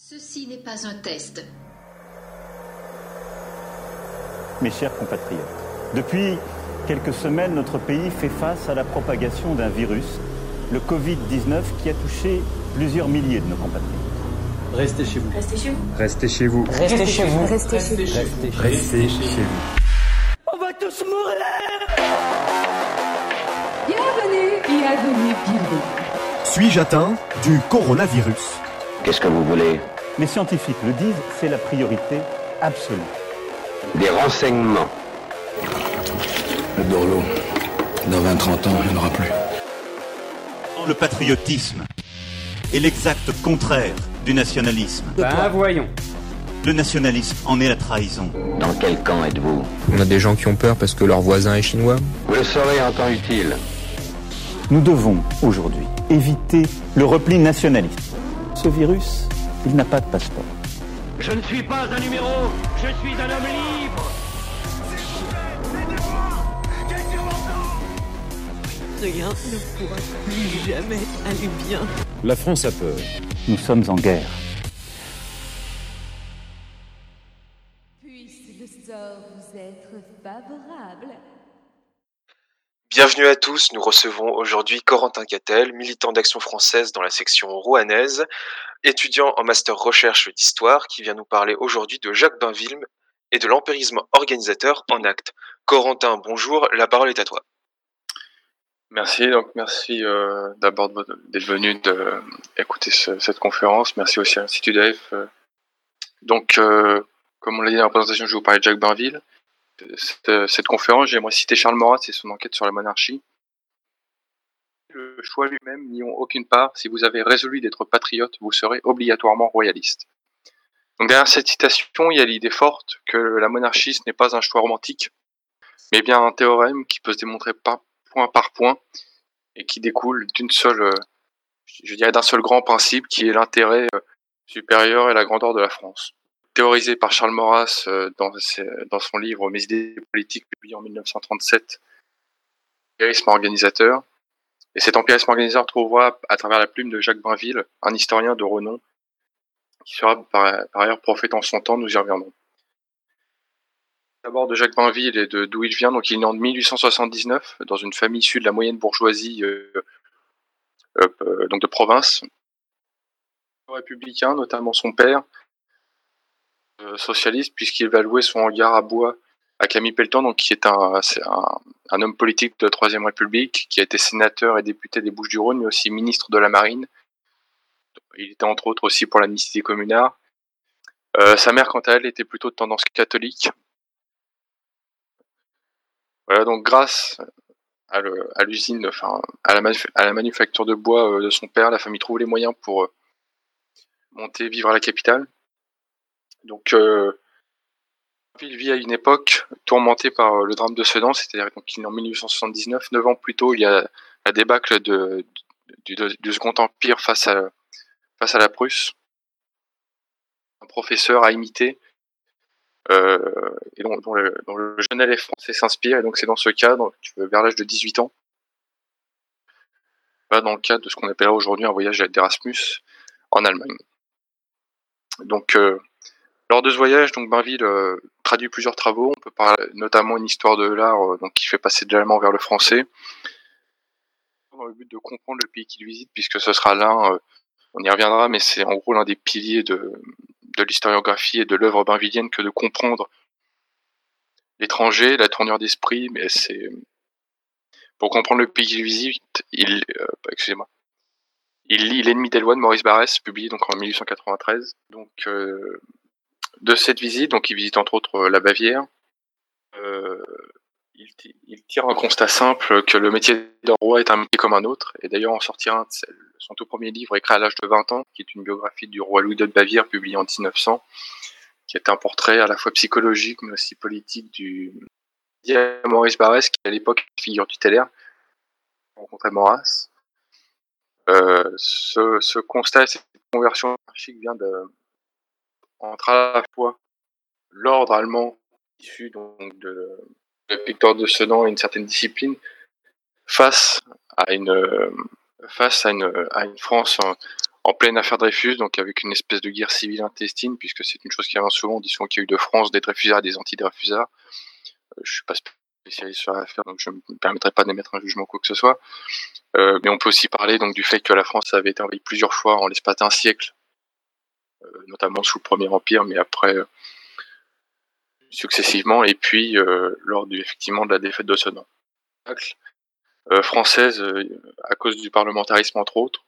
Ceci n'est pas un test. Mes chers compatriotes, depuis quelques semaines, notre pays fait face à la propagation d'un virus, le Covid-19, qui a touché plusieurs milliers de nos compatriotes. Restez chez vous. Restez chez vous. Restez chez vous. Restez chez vous. Restez chez vous. Restez chez vous. On va tous mourir Bienvenue, bienvenue, bienvenue. Suis-je atteint du coronavirus? Qu'est-ce que vous voulez Les scientifiques le disent, c'est la priorité absolue. Des renseignements. Le Dorlo, dans 20-30 ans, il n'y en aura plus. Le patriotisme est l'exact contraire du nationalisme. Ben voyons. Le nationalisme en est la trahison. Dans quel camp êtes-vous On a des gens qui ont peur parce que leur voisin est chinois. Vous le saurez en temps utile. Nous devons aujourd'hui éviter le repli nationaliste. Ce virus, il n'a pas de passeport. Je ne suis pas un numéro, je suis un homme libre. Rien ne pourra plus jamais aller bien. La France a peur. Nous sommes en guerre. Puisse le sort vous être favorable. Bienvenue à tous, nous recevons aujourd'hui Corentin Cattel, militant d'Action française dans la section rouennaise, étudiant en master recherche d'histoire, qui vient nous parler aujourd'hui de Jacques Bainville et de l'empirisme organisateur en acte. Corentin, bonjour, la parole est à toi. Merci, donc merci euh, d'abord d'être venu de, écouter ce, cette conférence. Merci aussi à l'Institut d'AF. Donc, euh, comme on l'a dit dans la présentation, je vais vous parler de Jacques Bainville. Cette, cette conférence, j'aimerais citer Charles Maurras et son enquête sur la monarchie. Le choix lui-même n'y ont aucune part. Si vous avez résolu d'être patriote, vous serez obligatoirement royaliste. Donc derrière cette citation, il y a l'idée forte que la monarchie, ce n'est pas un choix romantique, mais bien un théorème qui peut se démontrer point par point et qui découle d'une seule, je dirais d'un seul grand principe qui est l'intérêt supérieur et la grandeur de la France. Théorisé par Charles Maurras dans, dans son livre Mes idées politiques publié en 1937, empirisme organisateur. Et cet empirisme organisateur trouvera à travers la plume de Jacques Bainville, un historien de renom, qui sera par, ailleurs prophète en son temps, nous y reviendrons d'abord de Jacques Bainville et de d'où il vient. Donc, il est né en 1879 dans une famille issue de la moyenne bourgeoisie euh, euh, donc de province. Républicain, notamment son père, euh, socialiste, puisqu'il va louer son hangar à bois à Camille Pelletan, donc qui est un, homme politique de la Troisième République, qui a été sénateur et député des Bouches-du-Rhône, mais aussi ministre de la Marine. Il était entre autres aussi pour l'amnistie communard. Euh, sa mère, quant à elle, était plutôt de tendance catholique. Voilà, donc grâce à l'usine, enfin à la, manufacture de bois euh, de son père, la famille trouve les moyens pour euh, monter, vivre à la capitale. Donc, euh, il vit à une époque tourmentée par le drame de Sedan, c'est-à-dire qu'il est en 1879, neuf ans plus tôt, il y a la débâcle du, Second Empire face à, face à la Prusse. Un professeur a imité euh, dont, le, jeune élève français s'inspire. Et donc c'est dans ce donc, vers l'âge de 18 ans, dans le cadre de ce qu'on appelle aujourd'hui un voyage d'Erasmus en Allemagne. Donc euh, lors de ce voyage, donc Bainville euh, traduit plusieurs travaux. On peut parler notamment une histoire de l'art, euh, donc qui fait passer de l'allemand vers le français, dans le but de comprendre le pays qu'il visite, puisque ce sera l'un, euh, on y reviendra, mais c'est en gros l'un des piliers de, l'historiographie et de l'œuvre bainvillienne que de comprendre l'étranger, la tournure d'esprit, mais c'est pour comprendre le pays qu'il visite, il, il lit L'ennemi des lois de Maurice Barrès, publié donc en 1893. Donc de cette visite, donc il visite entre autres la Bavière. Euh, il, tire un constat simple que le métier d'un roi est un métier comme un autre, et d'ailleurs en sortira son tout premier livre écrit à l'âge de 20 ans, qui est une biographie du roi Louis de Bavière publié en 1900, qui est un portrait à la fois psychologique mais aussi politique du Maurice Barrès, qui à l'époque figure tutélaire, rencontrait Maurras. Euh, ce, constat, cette conversion monarchique vient de entre à la fois l'ordre allemand issu donc de Victor de Sedan et une certaine discipline face à une face à une, à une France en, pleine affaire Dreyfus, donc avec une espèce de guerre civile intestine, puisque c'est une chose qui revient souvent, on dit souvent qu'il y a eu de France des Dreyfusards et des anti-Dreyfusards. Euh, je suis pas spécialiste sur l'affaire, donc je ne me permettrai pas d'émettre un jugement quoi que ce soit. Euh, mais on peut aussi parler donc du fait que la France avait été envahie plusieurs fois en l'espace d'un siècle, euh, notamment sous le Premier Empire, mais après euh, successivement, et puis euh, lors du, effectivement de la défaite de Sedan. Euh, française euh, à cause du parlementarisme entre autres.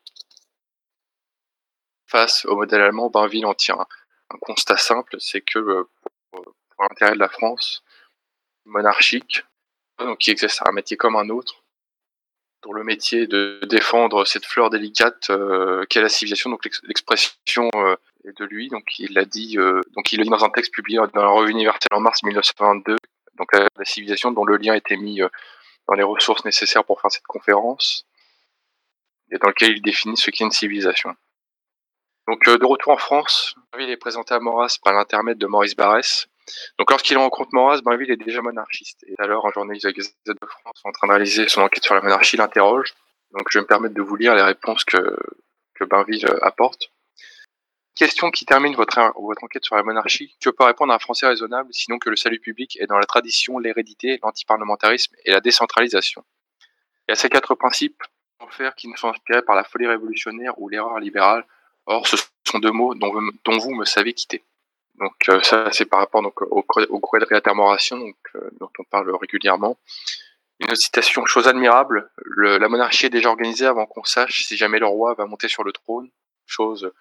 Face au modèle allemand, Bainville en tire un, constat simple, c'est que euh, pour, l'intérêt de la France monarchique, donc qui exerce un métier comme un autre, dont le métier de défendre cette fleur délicate euh, qu'est la civilisation, donc l'ex- l'expression euh, est de lui, donc il l'a dit, euh, donc il dit dans un texte publié dans la Revue universelle en mars 1922, donc la, civilisation dont le lien était mis euh, dans les ressources nécessaires pour faire cette conférence, et dans lequel il définit ce qu'est une civilisation. Donc euh, de retour en France, Bainville est présenté à Maurras par l'intermède de Maurice Barrès. Donc lorsqu'il rencontre Maurras, Bainville est déjà monarchiste. Et alors un journaliste de la Gazette de France en train de réaliser son enquête sur la monarchie l'interroge. Donc je vais me permettre de vous lire les réponses que, que Bainville apporte. Question qui termine votre, enquête sur la monarchie. Que peut répondre un Français raisonnable sinon que le salut public est dans la tradition, l'hérédité, l'antiparlementarisme et la décentralisation y a ces quatre principes faire qui nous sont inspirés par la folie révolutionnaire ou l'erreur libérale. Or, ce sont deux mots dont, vous- me savez quitter. Donc euh, ça, c'est par rapport donc, au, au quadrilatérmoration donc, euh, dont on parle régulièrement. Une autre citation, chose admirable, le- la monarchie est déjà organisée avant qu'on sache si jamais le roi va monter sur le trône, chose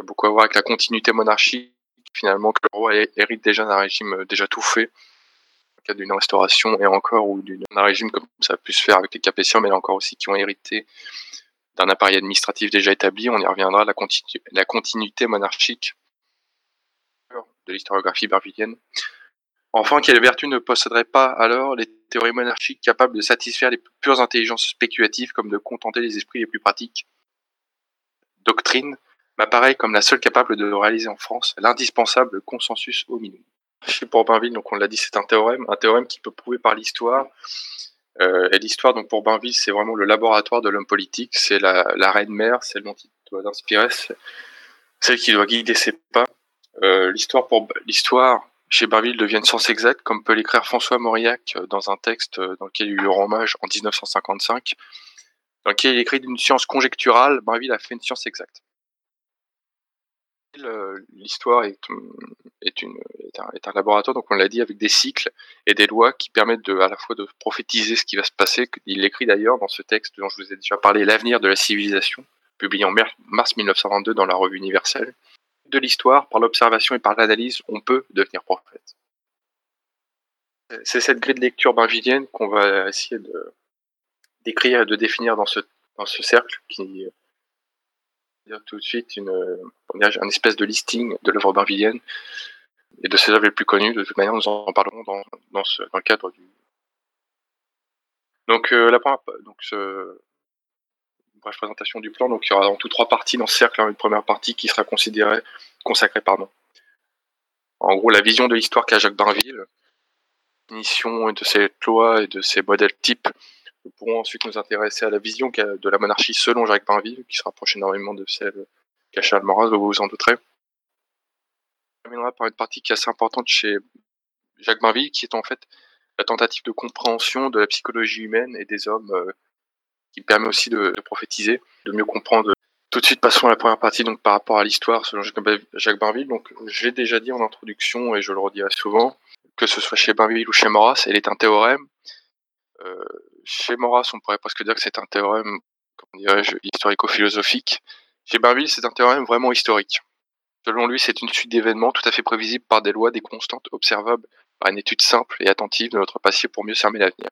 qui a beaucoup à voir avec la continuité monarchique, finalement que le roi hé- hérite déjà d'un régime euh, déjà tout fait, dans le cadre d'une restauration et encore, ou d'un régime comme ça a pu se faire avec les Capétiens, mais là encore aussi qui ont hérité d'un appareil administratif déjà établi, on y reviendra, la, continu- la continuité monarchique de l'historiographie barvillienne. Enfin, quelle vertu ne posséderait pas alors les théories monarchiques capables de satisfaire les pures intelligences spéculatives comme de contenter les esprits les plus pratiques? Doctrine m'apparaît comme la seule capable de réaliser en France l'indispensable consensus hominum. Chez pour Bainville, donc on l'a dit, c'est un théorème, un théorème qui peut prouver par l'histoire. Euh, et l'histoire, donc pour Bainville, c'est vraiment le laboratoire de l'homme politique, c'est la, reine mère, celle dont il doit inspirer, c'est celle qui doit guider ses pas. Euh, l'histoire pour l'histoire chez Bainville devient une science exacte, comme peut l'écrire François Mauriac dans un texte dans lequel il lui rend hommage en 1955, dans lequel il écrit d'une science conjecturale, Bainville a fait une science exacte. L'histoire est, un, laboratoire, donc on l'a dit, avec des cycles et des lois qui permettent de, à la fois de prophétiser ce qui va se passer. Il l'écrit d'ailleurs dans ce texte dont je vous ai déjà parlé, L'avenir de la civilisation, publié en mars 1922 dans la Revue universelle. De l'histoire, par l'observation et par l'analyse, on peut devenir prophète. C'est cette grille de lecture bainvillienne qu'on va essayer d'écrire et de définir dans ce, dans ce cercle qui dire tout de suite une, un espèce de listing de l'œuvre bainvillienne et de ses œuvres les plus connues. De toute manière, nous en parlerons dans, dans, ce, dans le cadre du. Donc, euh, la première, donc bref présentation du plan. Donc, il y aura en tout trois parties dans ce cercle. hein, une première partie qui sera considérée, consacrée, pardon. En gros, la vision de l'histoire qu'a Jacques Bainville, définition de ses lois et de ses modèles types. Nous pourrons ensuite nous intéresser à la vision de la monarchie selon Jacques Bainville, qui se rapproche énormément de celle qu'a Charles Maurras, vous vous en douterez. On terminera par une partie qui est assez importante chez Jacques Bainville, qui est en fait la tentative de compréhension de la psychologie humaine et des hommes, euh, qui permet aussi de, de prophétiser, de mieux comprendre. Tout de suite, passons à la première partie, donc par rapport à l'histoire selon Jacques Bainville. Donc, j'ai déjà dit en introduction, et je le redirai souvent, que ce soit chez Bainville ou chez Maurras, elle est un théorème. Euh, chez Maurras, on pourrait presque dire que c'est un théorème, comment dirais-je, historico-philosophique. Chez Bainville, c'est un théorème vraiment historique. Selon lui, c'est une suite d'événements tout à fait prévisibles par des lois, des constantes observables par une étude simple et attentive de notre passé pour mieux cerner l'avenir.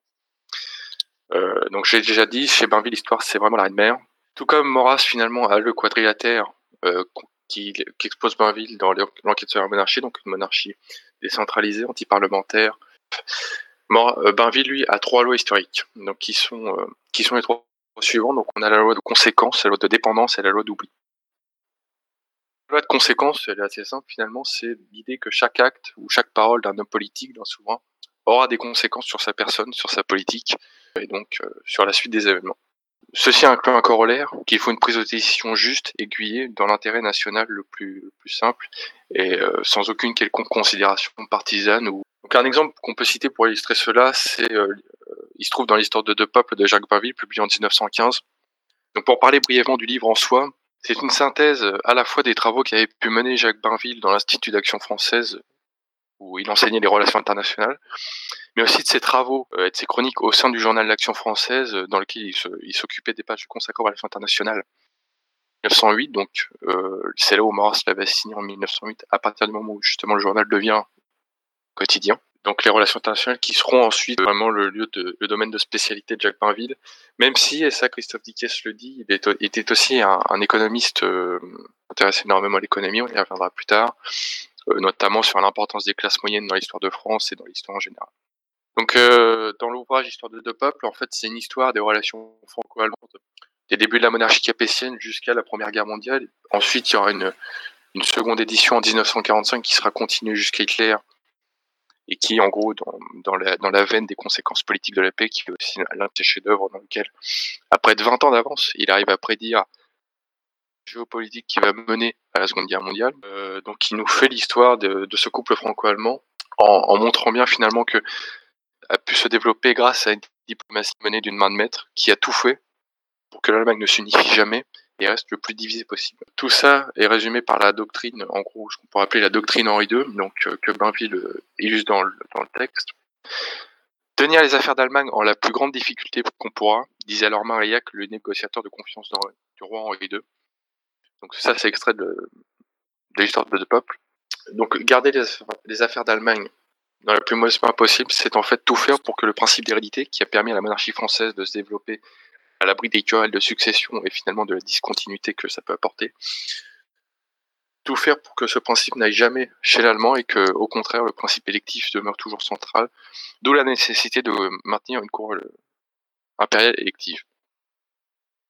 Euh, donc j'ai déjà dit, chez Bainville, l'histoire, c'est vraiment la reine. Tout comme Maurras, finalement, a le quadrilatère euh, qui, qui, expose Bainville dans l'enquête sur la monarchie, donc une monarchie décentralisée, antiparlementaire. Euh, Bainville, lui, a trois lois historiques, donc qui sont, euh, qui sont les trois suivants. Donc on a la loi de conséquence, la loi de dépendance et la loi d'oubli. La loi de conséquence, elle est assez simple finalement, c'est l'idée que chaque acte ou chaque parole d'un homme politique, d'un souverain, aura des conséquences sur sa personne, sur sa politique, et donc euh, sur la suite des événements. Ceci inclut un corollaire qu'il faut une prise de décision juste, aiguillée, dans l'intérêt national le plus, le plus simple et euh, sans aucune quelconque considération partisane. Ou... Donc un exemple qu'on peut citer pour illustrer cela, c'est euh, il se trouve dans l'histoire de deux peuples de Jacques Bainville, publié en 1915. Donc pour parler brièvement du livre en soi, c'est une synthèse à la fois des travaux qu'avait pu mener Jacques Bainville dans l'Institut d'action française, où il enseignait les relations internationales, mais aussi de ses travaux euh, et de ses chroniques au sein du journal L'Action française, euh, dans lequel il s'occupait des pages consacrées aux relations internationales. 1908, donc euh, c'est là où Maurras l'avait signé en 1908, à partir du moment où justement le journal devient quotidien. Donc les relations internationales qui seront ensuite vraiment le lieu de, le domaine de spécialité de Jacques Bainville, même si, et ça Christophe Dickès le dit, il était aussi un, économiste intéressé énormément à l'économie, on y reviendra plus tard, notamment sur l'importance des classes moyennes dans l'histoire de France et dans l'histoire en général. Donc, euh, dans l'ouvrage Histoire de deux peuples, en fait, c'est une histoire des relations franco-allemandes, des débuts de la monarchie capétienne jusqu'à la Première Guerre mondiale. Ensuite, il y aura une, une seconde édition en 1945 qui sera continuée jusqu'à Hitler et qui, en gros, dans, la, veine des conséquences politiques de la paix, qui est aussi l'un de ses chefs-d'œuvre dans lequel, après de 20 ans d'avance, il arrive à prédire géopolitique qui va mener à la Seconde Guerre mondiale. Euh, donc, il nous fait l'histoire de, de, ce couple franco-allemand en, en, montrant bien finalement que a pu se développer grâce à une diplomatie menée d'une main de maître qui a tout fait pour que l'Allemagne ne s'unifie jamais et reste le plus divisé possible. Tout ça est résumé par la doctrine, en gros, ce qu'on pourrait appeler la doctrine Henri II, donc euh, que Bainville euh, illustre dans le, texte. Tenir les affaires d'Allemagne en la plus grande difficulté qu'on pourra, disait alors Marillac, le négociateur de confiance du roi Henri II. Donc ça, c'est extrait de, l'histoire de deux peuples. Donc garder les, les affaires d'Allemagne dans le plus modestement possible, c'est en fait tout faire pour que le principe d'hérédité, qui a permis à la monarchie française de se développer à l'abri des querelles de succession et finalement de la discontinuité que ça peut apporter, tout faire pour que ce principe n'aille jamais chez l'allemand et que, au contraire, le principe électif demeure toujours central, d'où la nécessité de maintenir une cour impériale élective.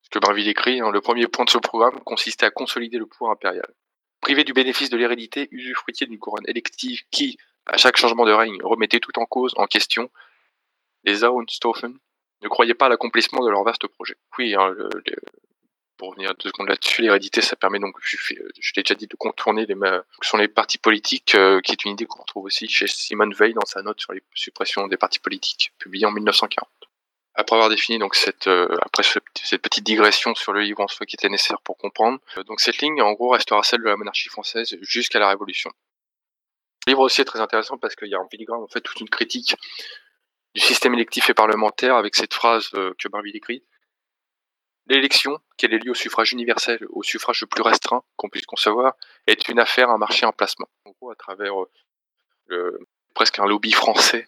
Ce que Brinville écrit, hein, le premier point de ce programme consistait à consolider le pouvoir impérial. Privé du bénéfice de l'hérédité, usufruitier d'une couronne élective qui, à chaque changement de règne, remettait tout en cause, en question. Les Auenstoffen ne croyaient pas à l'accomplissement de leur vaste projet. Oui, hein, pour revenir deux secondes là-dessus, l'hérédité, ça permet donc, je, je l'ai déjà dit, de contourner les, sont les partis politiques, euh, qui est une idée qu'on retrouve aussi chez Simone Veil dans sa note sur les suppressions des partis politiques, publiée en 1940. Après avoir défini donc cette, euh, après cette petite digression sur le livre en soi qui était nécessaire pour comprendre, euh, donc cette ligne en gros restera celle de la monarchie française jusqu'à la Révolution. Le livre aussi est très intéressant parce qu'il y a en filigrane en fait toute une critique du système électif et parlementaire avec cette phrase euh, que Barville écrit. L'élection, qu'elle est liée au suffrage universel, au suffrage le plus restreint qu'on puisse concevoir, est une affaire, un marché, un placement. En gros, à travers euh, presque un lobby français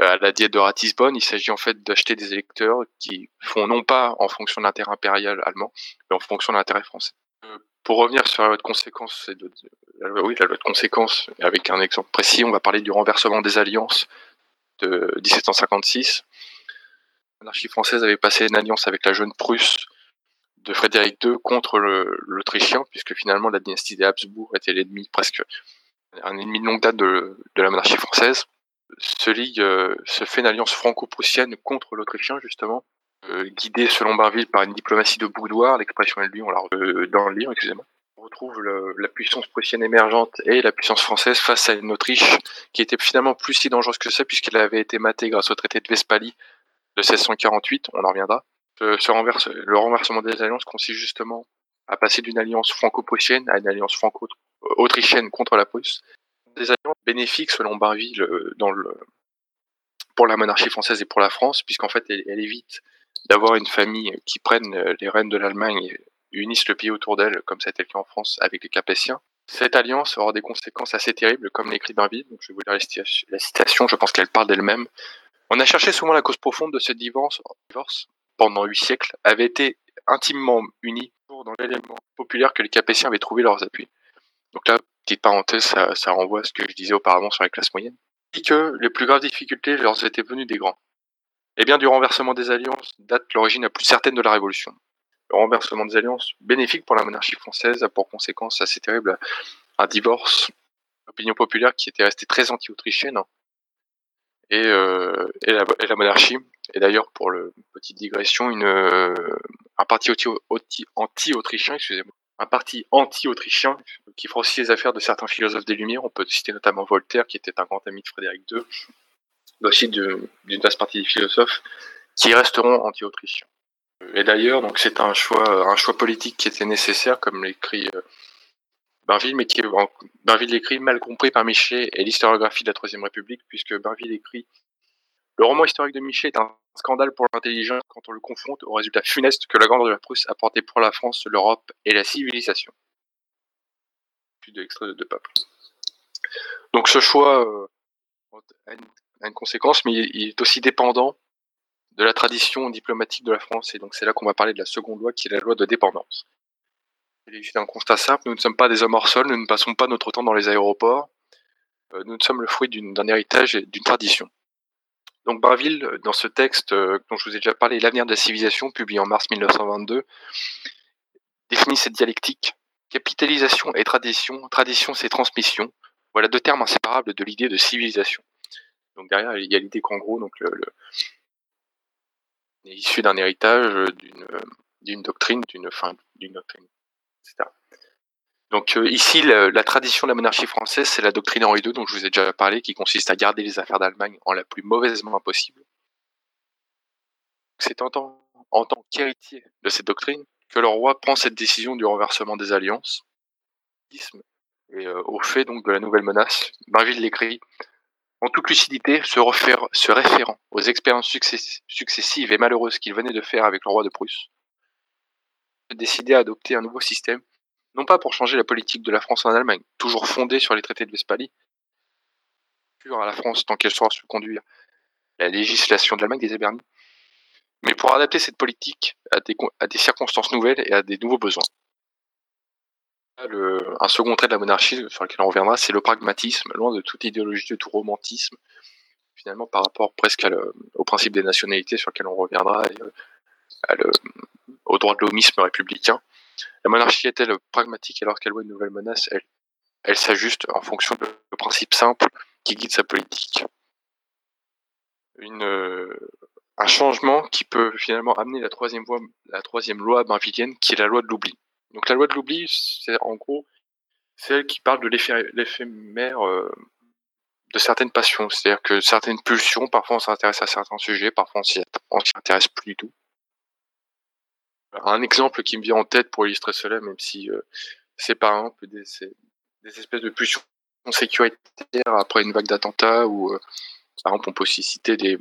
euh, à la diète de Ratisbonne, il s'agit en fait d'acheter des électeurs qui font non pas en fonction de l'intérêt impérial allemand, mais en fonction de l'intérêt français. Pour revenir sur la loi, oui, la loi de conséquences, avec un exemple précis, on va parler du renversement des alliances de 1756. La monarchie française avait passé une alliance avec la jeune Prusse de Frédéric II contre l'Autrichien, puisque finalement la dynastie des Habsbourg était l'ennemi presque un ennemi de longue date de, la monarchie française. Se ligue, euh, se fait une alliance franco-prussienne contre l'Autrichien justement, euh, guidé selon Barville par une diplomatie de boudoir, l'expression est lui, on l'a euh, dans le livre, excusez-moi. On retrouve la puissance prussienne émergente et la puissance française face à une Autriche qui était finalement plus si dangereuse que ça puisqu'elle avait été matée grâce au traité de Westphalie de 1648, on en reviendra. Le renversement des alliances consiste justement à passer d'une alliance franco-prussienne à une alliance franco-autrichienne contre la Prusse. Des alliances bénéfiques selon Barville euh, dans le, pour la monarchie française et pour la France, puisqu'en fait elle, elle évite d'avoir une famille qui prenne les rênes de l'Allemagne et unisse le pays autour d'elle, comme ça a été le cas en France avec les Capétiens. Cette alliance aura des conséquences assez terribles, comme l'écrit Bainville, donc je vais vous lire la citation, je pense qu'elle parle d'elle-même. On a cherché souvent la cause profonde de ce divorce, divorce pendant huit siècles, avait été intimement unis dans l'élément populaire que les Capétiens avaient trouvé leurs appuis. Donc là, petite parenthèse, ça, ça renvoie à ce que je disais auparavant sur la classe moyenne. Et que les plus graves difficultés leur étaient venues des grands. Eh bien, du renversement des alliances date l'origine la plus certaine de la Révolution. Renversement des alliances, bénéfique pour la monarchie française, a pour conséquence assez terrible un divorce, opinion populaire qui était restée très anti-autrichienne, et, euh, et, la, monarchie, Et d'ailleurs, pour le petite digression, une, un parti anti-autrichien, excusez-moi, un parti anti-autrichien qui fera aussi les affaires de certains philosophes des Lumières. On peut citer notamment Voltaire, qui était un grand ami de Frédéric II, mais aussi d'une vaste partie des philosophes qui resteront anti-autrichiens. Et d'ailleurs, donc c'est un choix, un choix politique qui était nécessaire, comme l'écrit euh, Bainville, mais qui est, l'écrit mal compris par Michelet et l'historiographie de la Troisième République, puisque Bainville écrit le roman historique de Michelet est un scandale pour l'intelligence quand on le confronte aux résultats funestes que la Grande de la Prusse a porté pour la France, l'Europe et la civilisation. Plus d'extrait de deux. Donc ce choix euh, a, une, conséquence, mais il est aussi dépendant de la tradition diplomatique de la France. Et donc c'est là qu'on va parler de la seconde loi, qui est la loi de dépendance. C'est un constat simple, nous ne sommes pas des hommes hors sol, nous ne passons pas notre temps dans les aéroports, euh, nous sommes le fruit d'un héritage et d'une tradition. Donc Barville, dans ce texte euh, dont je vous ai déjà parlé, L'avenir de la civilisation, publié en mars 1922, définit cette dialectique. Capitalisation et tradition, tradition c'est transmission. Voilà deux termes inséparables de l'idée de civilisation. Donc derrière, il y a l'idée qu'en gros, donc le, issu d'un héritage, d'une doctrine, d'une fin, d'une doctrine, etc. Donc euh, ici, la, tradition de la monarchie française, c'est la doctrine Henri II dont je vous ai déjà parlé, qui consiste à garder les affaires d'Allemagne en la plus mauvaise main possible. C'est en tant, qu'héritier de cette doctrine que le roi prend cette décision du renversement des alliances, et euh, au fait donc de la nouvelle menace. Bainville l'écrit en toute lucidité, se, référant aux expériences successives et malheureuses qu'il venait de faire avec le roi de Prusse, décidé à adopter un nouveau système non pas pour changer la politique de la France en Allemagne, toujours fondée sur les traités de Westphalie, à la France tant qu'elle saura se conduire la législation de l'Allemagne des Ébernies, mais pour adapter cette politique à des, circonstances nouvelles et à des nouveaux besoins. Un second trait de la monarchie sur lequel on reviendra, c'est le pragmatisme, loin de toute idéologie, de tout romantisme, finalement par rapport presque au principe des nationalités sur lequel on reviendra, le, au droit de l'homisme républicain. La monarchie est-elle pragmatique alors qu'elle voit une nouvelle menace? Elle, s'ajuste en fonction de principes simples qui guident sa politique. Une, un changement qui peut finalement amener la troisième, la troisième loi bainvillienne, qui est la loi de l'oubli. Donc la loi de l'oubli, c'est en gros celle qui parle de l'éphémère euh, de certaines passions. C'est-à-dire que certaines pulsions, parfois on s'intéresse à certains sujets, parfois on s'y intéresse plus du tout. Un exemple qui me vient en tête pour illustrer cela, même si euh, c'est un peu des, espèces de pulsions sécuritaires après une vague d'attentats ou euh, par exemple on peut aussi citer des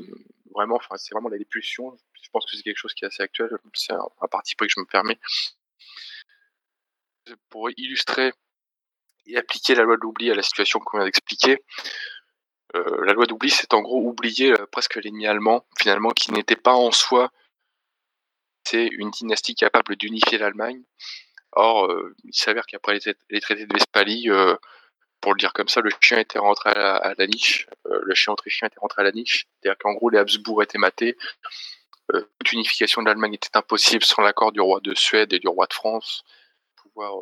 vraiment enfin c'est vraiment des pulsions je pense que c'est quelque chose qui est assez actuel c'est un, parti pris que je me permets pour illustrer et appliquer la loi de l'oubli à la situation qu'on vient d'expliquer euh, la loi d'oubli c'est en gros oublier presque l'ennemi allemand finalement qui n'était pas en soi c'est une dynastie capable d'unifier l'Allemagne. Or, euh, il s'avère qu'après les, traités de Westphalie, euh, pour le dire comme ça, le chien était rentré à la, niche. Euh, le chien autrichien était rentré à la niche. C'est-à-dire qu'en gros, les Habsbourg étaient matés. toute unification de l'Allemagne était impossible sans l'accord du roi de Suède et du roi de France pouvoir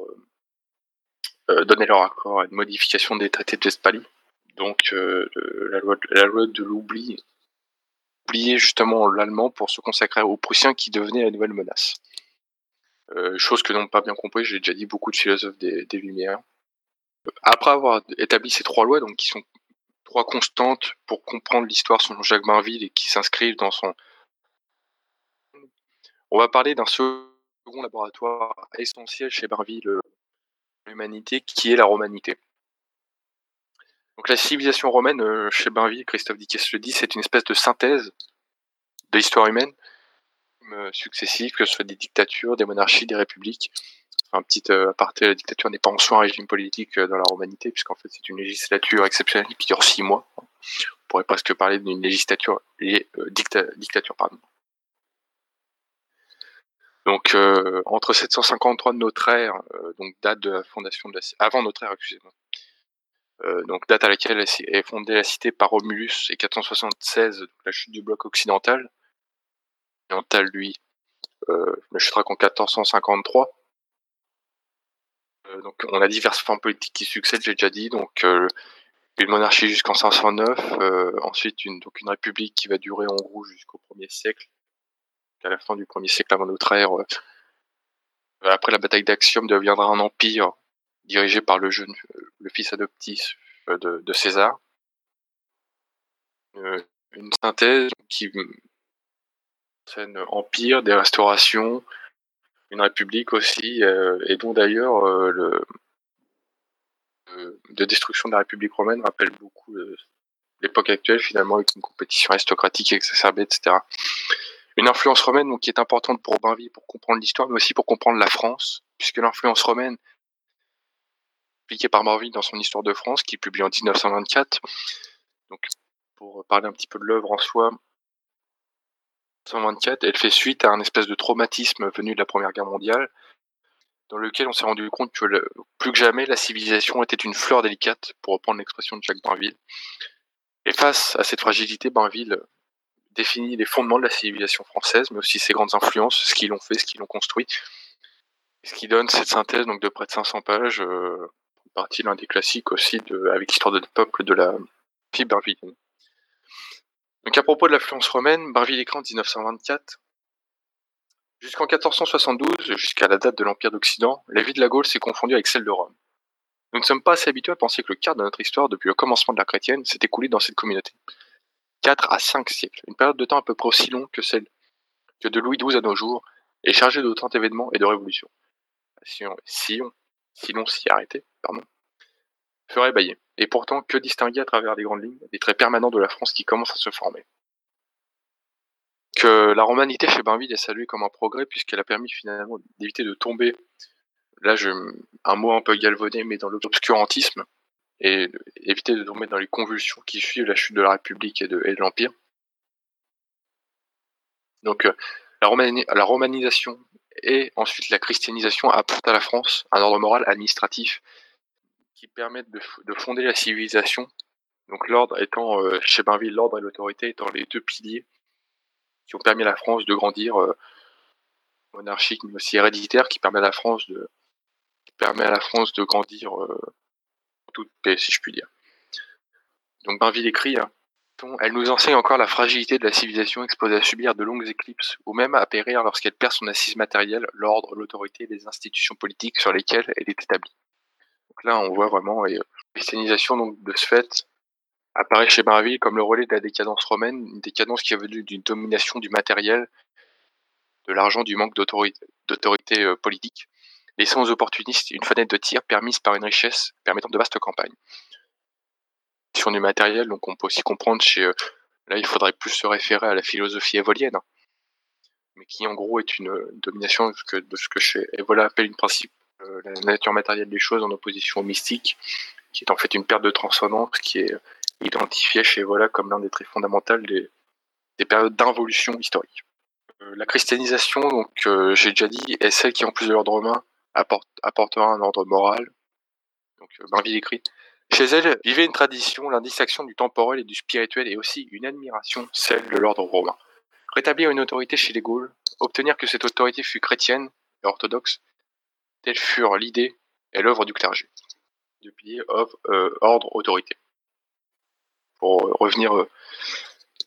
donner leur accord à une modification des traités de Westphalie. Donc, la loi de l'oubli oublier justement l'allemand pour se consacrer aux Prussiens qui devenaient la nouvelle menace. Euh, chose que n'ont pas bien compris, j'ai déjà dit beaucoup de philosophes des, Lumières. Après avoir établi ces trois lois, donc qui sont trois constantes pour comprendre l'histoire selon Jacques Bainville et qui s'inscrivent dans son... On va parler d'un laboratoire essentiel chez Bainville, euh, l'humanité, qui est la romanité. Donc la civilisation romaine, euh, chez Bainville, Christophe Dickès le dit, c'est une espèce de synthèse de l'histoire humaine euh, successive, que ce soit des dictatures, des monarchies, des républiques. un petit aparté, la dictature n'est pas en soi un régime politique dans la romanité, puisqu'en fait c'est une législature exceptionnelle qui dure six mois. On pourrait presque parler d'une législature, dictature, pardon. Donc entre 753 de notre ère, donc date de la fondation de la avant notre ère, excusez-moi, euh, donc date à laquelle est fondée la cité par Romulus et 476, la chute du bloc occidental. Occidental, lui, euh, ne chutera qu'en 1453. Euh, donc on a diverses formes politiques qui succèdent, j'ai déjà dit. Donc euh, une monarchie jusqu'en 509, euh, ensuite une, donc une république qui va durer en gros jusqu'au 1er siècle, à la fin du 1er siècle avant notre ère. Euh, après la bataille d'Axiom deviendra un empire dirigé par le jeune, le fils adoptif de, César. une synthèse qui scène empire, des restaurations, une république aussi, et dont d'ailleurs le de destruction de la République romaine rappelle beaucoup l'époque actuelle finalement avec une compétition aristocratique exacerbée, etc. Une influence romaine donc, qui est importante pour Bainville pour comprendre l'histoire, mais aussi pour comprendre la France, puisque l'influence romaine, appliquée par Marville dans son Histoire de France, qui est publié en 1924, donc pour parler un petit peu de l'œuvre en soi, 1924, elle fait suite à un espèce de traumatisme venu de la Première Guerre mondiale, dans lequel on s'est rendu compte que plus que jamais la civilisation était une fleur délicate, pour reprendre l'expression de Jacques Bainville. Et face à cette fragilité, Bainville définit les fondements de la civilisation française, mais aussi ses grandes influences, ce qu'ils ont fait, ce qu'ils ont construit. Ce qui donne cette synthèse donc de près de 500 pages, euh, partie l'un des classiques aussi de, avec l'histoire de peuple de la fille barvillienne. Donc à propos de l'influence romaine, Barville écrit en 1924 Jusqu'en 1472, jusqu'à la date de l'Empire d'Occident, la vie de la Gaule s'est confondue avec celle de Rome. Nous ne sommes pas assez habitués à penser que le quart de notre histoire depuis le commencement de la chrétienne s'est écoulé dans cette communauté. 4 à 5 siècles, une période de temps à peu près aussi longue que celle que de Louis XII à nos jours, est chargée d'autant d'événements et de révolutions. Si on, l'on s'y arrêtait, pardon, ferait bailler. Et pourtant, que distinguer à travers les grandes lignes des traits permanents de la France qui commencent à se former? Que la romanité chez Bainville est saluée comme un progrès puisqu'elle a permis finalement d'éviter de tomber, là je, un mot un peu galvaudé, mais dans l'obscurantisme et éviter de tomber dans les convulsions qui suivent la chute de la République et de, l'Empire. Donc euh, la, romanisation et ensuite la christianisation apportent à la France un ordre moral administratif qui permettent de, fonder la civilisation. Donc l'ordre étant, euh, chez Bainville, l'ordre et l'autorité étant les deux piliers qui ont permis à la France de grandir euh, monarchique mais aussi héréditaire, qui permet à la France de, permet à la France de grandir toute paix, si je puis dire. Donc Bainville écrit, hein, elle nous enseigne encore la fragilité de la civilisation exposée à subir de longues éclipses, ou même à périr lorsqu'elle perd son assise matérielle, l'ordre, l'autorité les institutions politiques sur lesquelles elle est établie. Donc là, on voit vraiment la christianisation de ce fait apparaît chez Bainville comme le relais de la décadence romaine, une décadence qui est venue d'une domination du matériel, de l'argent, du manque d'autorité euh, politique, laissant aux opportunistes une fenêtre de tir permise par une richesse permettant de vastes campagnes. Sur du matériel, donc on peut aussi comprendre euh, là il faudrait plus se référer à la philosophie évolienne, hein, mais qui en gros est une domination de ce que, chez Evola appelle une principe, euh, la nature matérielle des choses en opposition au mystique, qui est en fait une perte de transcendance qui est identifié chez Voilà comme l'un des traits fondamentaux des, des périodes d'involution historique. Euh, la christianisation, donc euh, j'ai déjà dit, est celle qui, en plus de l'ordre romain, apporte, apportera un ordre moral. Donc euh, vie écrit. Chez elle vivait une tradition, l'indistinction du temporel et du spirituel, et aussi une admiration, celle de l'ordre romain. Rétablir une autorité chez les Gaules, obtenir que cette autorité fût chrétienne et orthodoxe, telles furent l'idée et l'œuvre du clergé. Du pilier of, ordre, autorité pour revenir euh,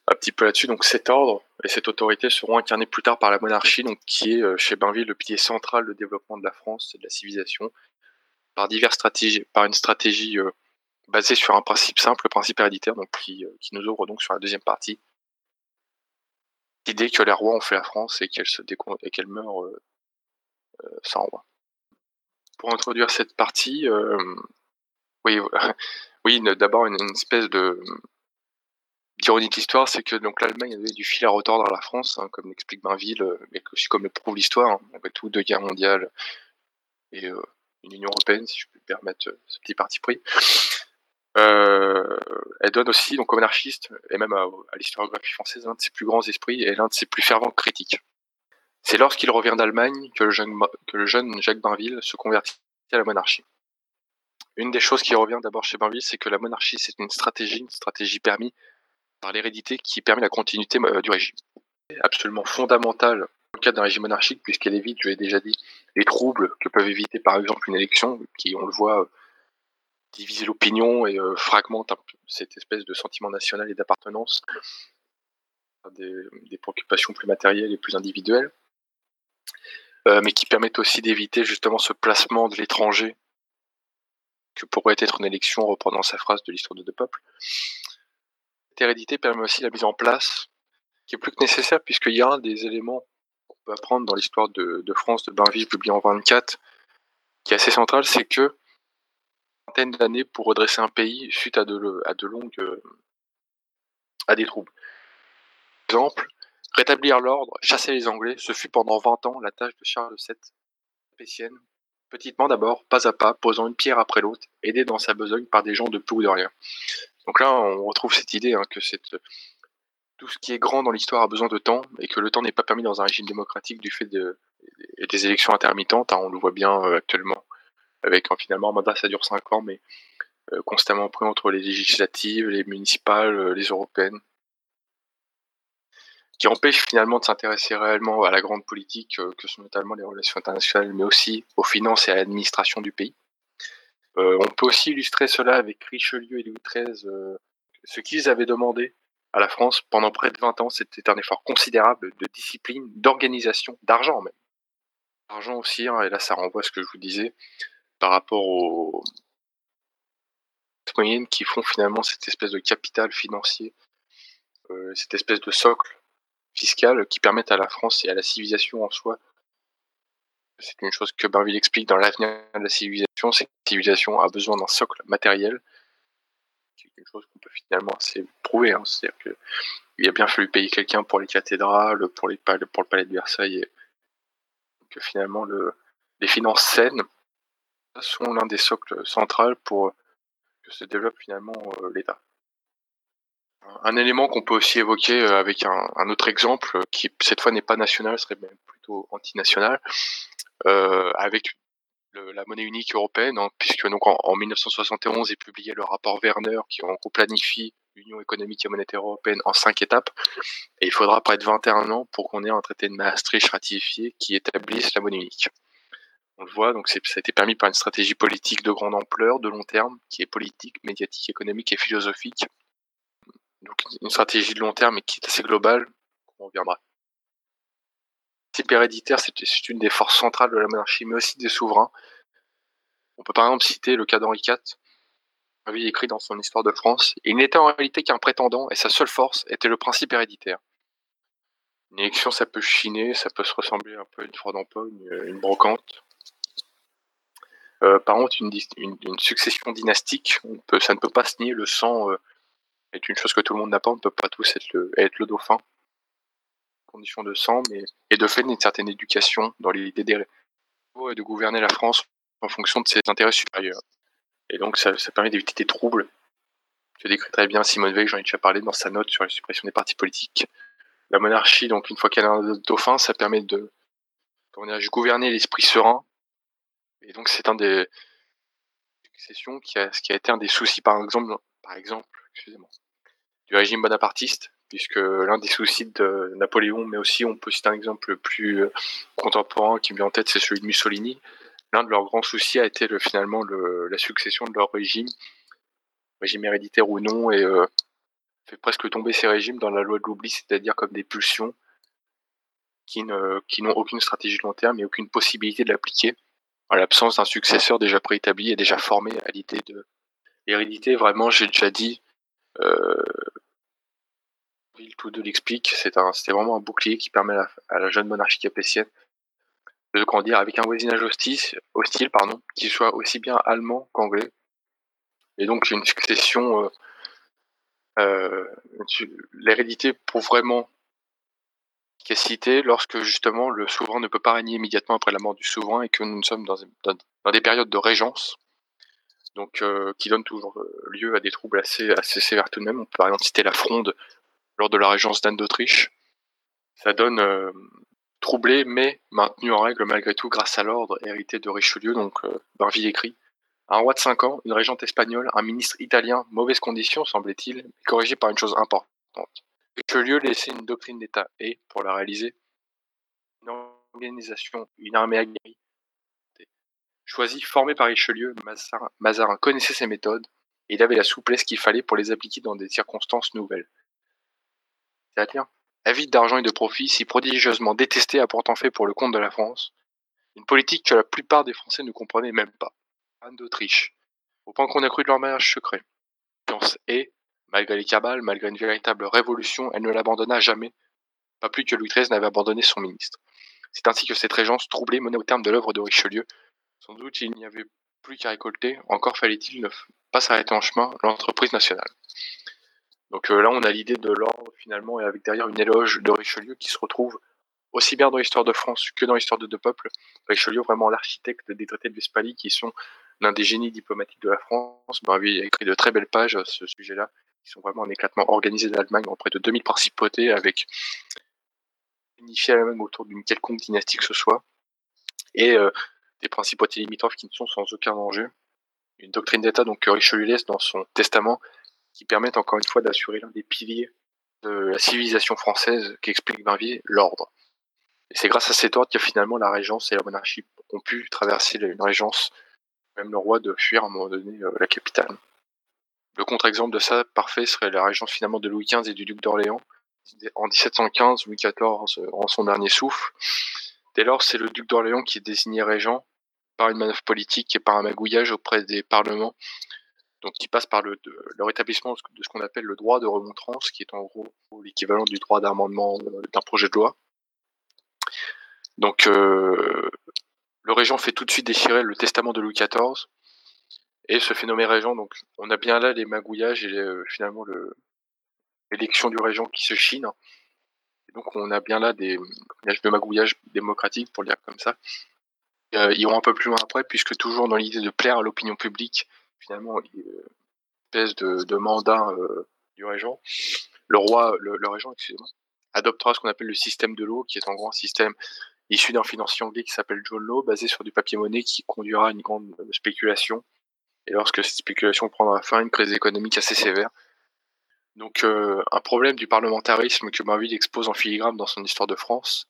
un petit peu là-dessus, donc cet ordre et cette autorité seront incarnés plus tard par la monarchie, donc qui est euh, chez Bainville le pilier central de développement de la France et de la civilisation, par diverses stratégies, par une stratégie euh, basée sur un principe simple, le principe héréditaire, donc qui, qui nous ouvre donc sur la deuxième partie. L'idée que les rois ont fait la France et qu'elle se et qu'elle meurt sans roi. Pour introduire cette partie, oui, oui, d'abord une, espèce de d'ironie de l'histoire, c'est que donc l'Allemagne avait du fil à retordre à la France, hein, comme l'explique Bainville, euh, mais aussi comme le prouve l'histoire, hein, après tout, deux guerres mondiales et euh, une Union européenne, si je peux me permettre euh, ce petit parti pris. elle donne aussi donc aux monarchistes et même à, l'historiographie française l'un de ses plus grands esprits et l'un de ses plus fervents critiques. C'est lorsqu'il revient d'Allemagne que, que le jeune Jacques Bainville se convertit à la monarchie. Une des choses qui revient d'abord chez Bainville, c'est que la monarchie, c'est une stratégie, une stratégie permise par l'hérédité qui permet la continuité euh, du régime. Absolument fondamentale dans le cadre d'un régime monarchique, puisqu'elle évite, je l'ai déjà dit, les troubles que peuvent éviter par exemple une élection, qui, on le voit, diviser l'opinion et fragmente cette espèce de sentiment national et d'appartenance des, des, préoccupations plus matérielles et plus individuelles, mais qui permettent aussi d'éviter justement ce placement de l'étranger que pourrait être une élection, reprenant sa phrase de l'histoire de deux peuples. Cette hérédité permet aussi la mise en place, qui est plus que nécessaire, puisqu'il y a un des éléments qu'on peut apprendre dans l'histoire de, France de Bainville, publié en 24, qui est assez central, c'est que vingtaine d'années pour redresser un pays suite à de, longues à des troubles. Exemple, rétablir l'ordre, chasser les Anglais, ce fut pendant 20 ans la tâche de Charles VII, Pétienne, petitement d'abord, pas à pas, posant une pierre après l'autre, aidé dans sa besogne par des gens de peu ou de rien. Donc là, on retrouve cette idée hein, que tout ce qui est grand dans l'histoire a besoin de temps et que le temps n'est pas permis dans un régime démocratique du fait de, des élections intermittentes. Hein, on le voit bien euh, actuellement avec finalement un mandat ça dure 5 ans, mais euh, constamment pris entre les législatives, les municipales, euh, les européennes qui empêche finalement de s'intéresser réellement à la grande politique, euh, que sont notamment les relations internationales, mais aussi aux finances et à l'administration du pays. Euh, on peut aussi illustrer cela avec Richelieu et Louis XIII. Euh, ce qu'ils avaient demandé à la France pendant près de 20 ans, c'était un effort considérable de discipline, d'organisation, d'argent même. Argent aussi, hein, et là ça renvoie à ce que je vous disais par rapport aux moyennes qui font finalement cette espèce de capital financier, cette espèce de socle fiscales qui permettent à la France et à la civilisation en soi. C'est une chose que Barville explique dans l'avenir de la civilisation, c'est que la civilisation a besoin d'un socle matériel. C'est quelque chose qu'on peut finalement assez prouver. Hein. C'est-à-dire qu'il a bien fallu payer quelqu'un pour les cathédrales, pour, les, pour le palais de Versailles. Et que finalement, le, les finances saines sont l'un des socles centraux pour que se développe finalement euh, l'État. Un élément qu'on peut aussi évoquer euh, avec un, autre exemple, euh, qui cette fois n'est pas national, serait même plutôt antinational, euh, avec la monnaie unique européenne, hein, puisque donc en, 1971 est publié le rapport Werner qui en planifie l'Union économique et monétaire européenne en cinq étapes, et il faudra près de 21 ans pour qu'on ait un traité de Maastricht ratifié qui établisse la monnaie unique. On le voit, donc ça a été permis par une stratégie politique de grande ampleur, de long terme, qui est politique, médiatique, économique et philosophique, donc une stratégie de long terme et qui est assez globale, on reviendra. Le type héréditaire, c'est une des forces centrales de la monarchie, mais aussi des souverains. On peut par exemple citer le cas d'Henri IV, avait écrit dans son Histoire de France. Il n'était en réalité qu'un prétendant, et sa seule force était le principe héréditaire. Une élection, ça peut chiner, ça peut se ressembler un peu à une fois d'empoigne, une, brocante. Euh, par contre, une, succession dynastique, ça ne peut pas se nier le sang euh, est une chose que tout le monde n'a pas. On ne peut pas tous être le, dauphin. Condition de sang, mais et de fait une certaine éducation dans l'idée des et de gouverner la France en fonction de ses intérêts supérieurs. Et donc ça, permet d'éviter des troubles. Je décrit très bien Simone Veil, j'en ai déjà parlé dans sa note sur la suppression des partis politiques. La monarchie, donc une fois qu'elle a un dauphin, ça permet de, gouverner l'esprit serein. Et donc c'est un des successions qui a, qui a été un des soucis par exemple, par exemple, excusez-moi, du régime bonapartiste, puisque l'un des soucis de Napoléon, mais aussi on peut citer un exemple plus euh, contemporain qui me vient en tête, c'est celui de Mussolini. L'un de leurs grands soucis a été le, finalement le, la succession de leur régime, régime héréditaire ou non, et euh, fait presque tomber ces régimes dans la loi de l'oubli, c'est-à-dire comme des pulsions qui, qui n'ont aucune stratégie de long terme et aucune possibilité de l'appliquer, en l'absence d'un successeur déjà préétabli et déjà formé à l'idée de l'hérédité. Vraiment, j'ai déjà dit, euh, tout deux l'explique, c'était vraiment un bouclier qui permet à la, jeune monarchie capétienne de grandir avec un voisinage hostile, pardon, qui soit aussi bien allemand qu'anglais. Et donc une succession, euh, euh, l'hérédité pour vraiment efficacité lorsque justement le souverain ne peut pas régner immédiatement après la mort du souverain et que nous sommes dans, des périodes de régence donc euh, qui donne toujours lieu à des troubles assez sévères tout de même. On peut par exemple citer la fronde lors de la régence d'Anne d'Autriche. Ça donne euh, troublé, mais maintenu en règle malgré tout grâce à l'ordre hérité de Richelieu, donc euh, Barville écrit. Un roi de 5 ans, une régente espagnole, un ministre italien, mauvaise condition semblait-il, corrigé par une chose importante. Richelieu laissait une doctrine d'État et, pour la réaliser, une organisation, une armée aguerrie, Choisi, formé par Richelieu, Mazarin connaissait ses méthodes et il avait la souplesse qu'il fallait pour les appliquer dans des circonstances nouvelles. C'est-à-dire, avide d'argent et de profit, si prodigieusement détesté à pourtant fait pour le compte de la France, une politique que la plupart des Français ne comprenaient même pas. Anne d'Autriche, au point qu'on a cru de leur mariage secret. Et, malgré les cabales, malgré une véritable révolution, elle ne l'abandonna jamais, pas plus que Louis XIII n'avait abandonné son ministre. C'est ainsi que cette régence troublée menait au terme de l'œuvre de Richelieu. Sans doute il n'y avait plus qu'à récolter, encore fallait-il ne pas s'arrêter en chemin, l'entreprise nationale. Donc euh, là, on a l'idée de l'ordre finalement, et avec derrière une éloge de Richelieu qui se retrouve aussi bien dans l'histoire de France que dans l'histoire de deux peuples. Richelieu, vraiment l'architecte des traités de Westphalie, qui sont l'un des génies diplomatiques de la France. Ben, lui a écrit de très belles pages à ce sujet-là, qui sont vraiment un éclatement organisé d'Allemagne en près de 2000 principautés, avec unifié l'Allemagne autour d'une quelconque dynastie que ce soit, et euh, des principautés limitrophes qui ne sont sans aucun danger. Une doctrine d'État donc que Richelieu laisse dans son testament, qui permet encore une fois d'assurer l'un des piliers de la civilisation française qu'explique Bainvier, l'ordre. Et c'est grâce à cet ordre que finalement la régence et la monarchie ont pu traverser une régence, même le roi de fuir à un moment donné euh, la capitale. Le contre-exemple de ça parfait serait la régence finalement de Louis XV et du duc d'Orléans. En 1715, Louis XIV rend son dernier souffle. Dès lors, c'est le duc d'Orléans qui est désigné régent par une manœuvre politique et par un magouillage auprès des parlements, donc qui passe par le, rétablissement de ce qu'on appelle le droit de remontrance, qui est en gros l'équivalent du droit d'amendement d'un projet de loi. Donc, euh, le régent fait tout de suite déchirer le testament de Louis XIV et se fait nommer régent. Donc, on a bien là les magouillages et euh, finalement l'élection du régent qui se chine. donc, on a bien là des de magouillage démocratique, pour le dire comme ça. Euh, ils vont un peu plus loin après, puisque toujours dans l'idée de plaire à l'opinion publique, finalement, une espèce de, mandat euh, du régent, le roi, le, régent, excusez-moi, adoptera ce qu'on appelle le système de l'eau, qui est en gros un système issu d'un financier anglais qui s'appelle John Law, basé sur du papier-monnaie qui conduira à une grande spéculation. Et lorsque cette spéculation prendra fin, une crise économique assez sévère. Donc euh, un problème du parlementarisme que Marville expose en filigrane dans son histoire de France,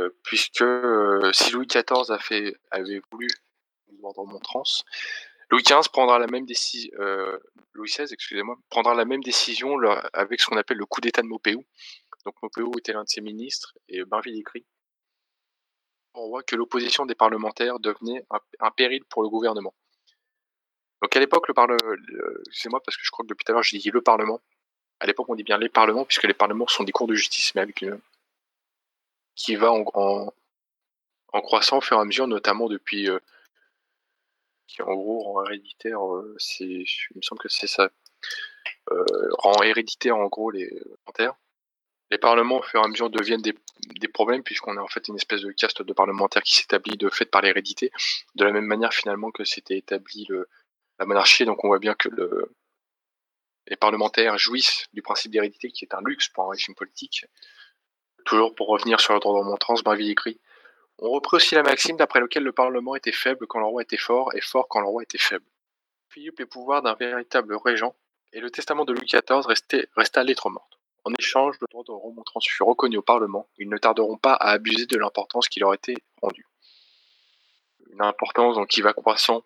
euh, puisque euh, si Louis XIV avait voulu de remontrance, Louis XV prendra la même décision, euh, Louis XVI, excusez-moi, prendra la même décision avec ce qu'on appelle le coup d'État de Maupeou, donc Maupeou était l'un de ses ministres et Bainville écrit on voit que l'opposition des parlementaires devenait un, péril pour le gouvernement. Donc à l'époque, le Parlement, excusez-moi parce que je crois que depuis tout à l'heure j'ai dit le Parlement. À l'époque, on dit bien les parlements puisque les parlements sont des cours de justice, mais avec une qui va en, en, croissant au fur et à mesure, notamment depuis euh, qui en gros rend héréditaire, euh, il me semble que c'est ça, euh, rend héréditaire en gros les parlementaires les parlements, au fur et à mesure, deviennent des, problèmes, puisqu'on a en fait une espèce de caste de parlementaires qui s'établit de fait par l'hérédité, de la même manière finalement que s'était établi la monarchie. Donc on voit bien que le, les parlementaires jouissent du principe d'hérédité, qui est un luxe pour un régime politique. Toujours pour revenir sur le droit de remontrance, Braville écrit On reprit aussi la maxime d'après laquelle le Parlement était faible quand le roi était fort, et fort quand le roi était faible. Philippe les pouvoirs d'un véritable régent, et le testament de Louis XIV resta lettre morte. En échange, le droit de remontrance fut reconnu au Parlement. Ils ne tarderont pas à abuser de l'importance qui leur était rendue. Une importance qui va croissant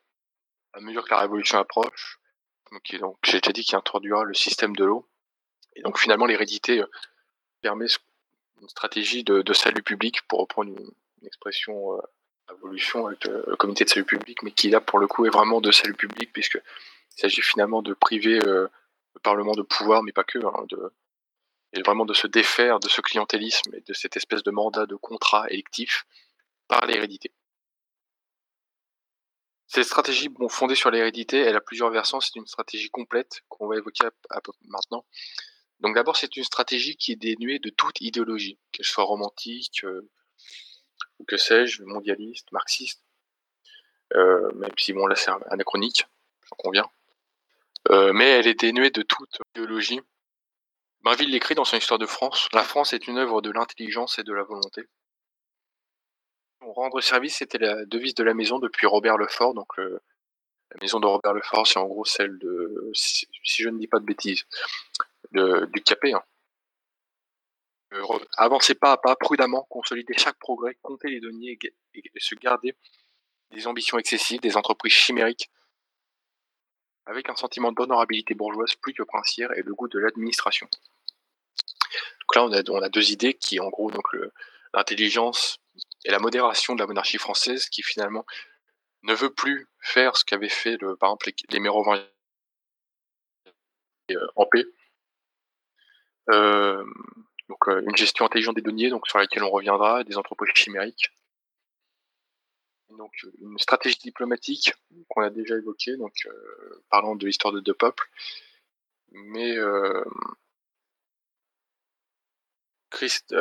à mesure que la révolution approche. Donc, j'ai déjà dit qu'il introduira le système de l'eau. Et donc finalement, l'hérédité euh, permet une stratégie de, salut public, pour reprendre une, expression euh, évolution avec euh, le, comité de salut public, mais qui là pour le coup est vraiment de salut public, puisqu'il s'agit finalement de priver le Parlement de pouvoir, mais pas que, hein, de, et vraiment de se défaire de ce clientélisme et de cette espèce de mandat de contrat électif par l'hérédité. Cette stratégie bon, fondée sur l'hérédité, elle a plusieurs versants, c'est une stratégie complète qu'on va évoquer à, maintenant. Donc d'abord, c'est une stratégie qui est dénuée de toute idéologie, qu'elle soit romantique, euh, ou que sais-je, mondialiste, marxiste, euh, même si bon là c'est anachronique, j'en conviens. Euh, mais elle est dénuée de toute idéologie, Bainville l'écrit dans son Histoire de France, la France est une œuvre de l'intelligence et de la volonté. Rendre service, c'était la devise de la maison depuis Robert Lefort. Donc, la maison de Robert Lefort, c'est en gros celle de, si, je ne dis pas de bêtises, du Capet. Hein. Euh, avancez pas à pas, prudemment, consolider chaque progrès, compter les deniers et, se garder des ambitions excessives, des entreprises chimériques, avec un sentiment d'honorabilité bourgeoise plus que princière et le goût de l'administration. Donc là, on a, on a deux idées qui, en gros, donc l'intelligence et la modération de la monarchie française, qui finalement ne veut plus faire ce qu'avaient fait, le, par exemple, les, les Mérovingiens euh, en paix. Euh, donc euh, une gestion intelligente des données, donc sur laquelle on reviendra, des entreprises chimériques. Donc une stratégie diplomatique qu'on a déjà évoquée, donc parlant de l'histoire de deux peuples, mais Christ,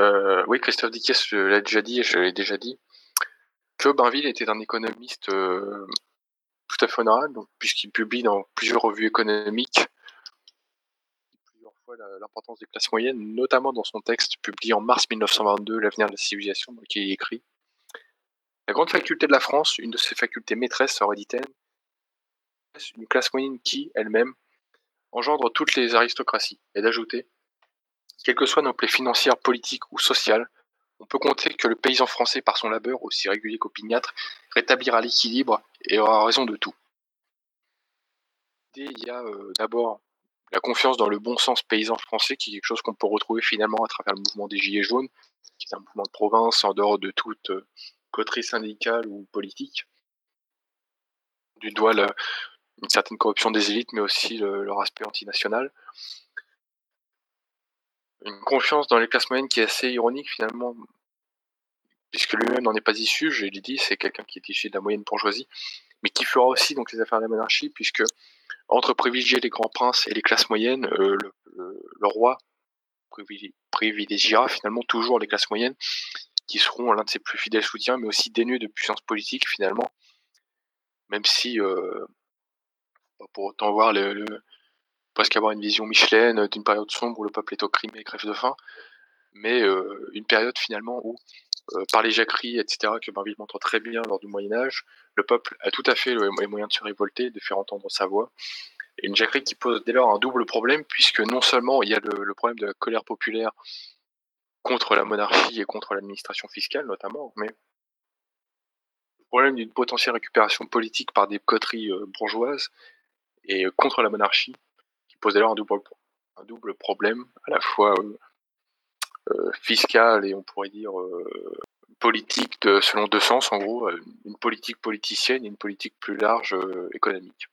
oui, Christophe Dickès l'a déjà dit, et je l'ai déjà dit, que Bainville était un économiste tout à fait honorable, puisqu'il publie dans plusieurs revues économiques l'importance des classes moyennes, notamment dans son texte publié en mars 1922, L'avenir de la civilisation, qui est écrit La grande faculté de la France, une de ses facultés maîtresses, aurait dit-elle, une classe moyenne qui, elle-même, engendre toutes les aristocraties, et d'ajouter Quelles que soient nos plaies financières, politiques ou sociales, on peut compter que le paysan français, par son labeur, aussi régulier qu'opiniâtre, rétablira l'équilibre et aura raison de tout. Il y a euh, d'abord la confiance dans le bon sens paysan français, qui est quelque chose qu'on peut retrouver finalement à travers le mouvement des Gilets jaunes, qui est un mouvement de province en dehors de toute euh, coterie syndicale ou politique. Du doigt une certaine corruption des élites, mais aussi leur aspect antinational. Une confiance dans les classes moyennes qui est assez ironique finalement, puisque lui-même n'en est pas issu, je l'ai dit, c'est quelqu'un qui est issu de la moyenne bourgeoisie, mais qui fera aussi donc les affaires de la monarchie, puisque entre privilégier les grands princes et les classes moyennes, euh, le, roi privilégiera finalement toujours les classes moyennes, qui seront l'un de ses plus fidèles soutiens, mais aussi dénués de puissance politique finalement, même si, euh, pour autant voir presque avoir une vision Michelin d'une période sombre où le peuple est occrimé et crève de faim, mais euh, une période finalement où euh, par les jacqueries, etc., que Bainville montre très bien lors du Moyen Âge, le peuple a tout à fait les moyens de se révolter, de faire entendre sa voix. Et une jacquerie qui pose dès lors un double problème, puisque non seulement il y a le, problème de la colère populaire contre la monarchie et contre l'administration fiscale notamment, mais le problème d'une potentielle récupération politique par des coteries euh, bourgeoises et euh, contre la monarchie, qui pose dès lors un double, problème, à la fois euh, fiscale et on pourrait dire euh, politique selon deux sens, en gros, euh, une politique politicienne et une politique plus large économique.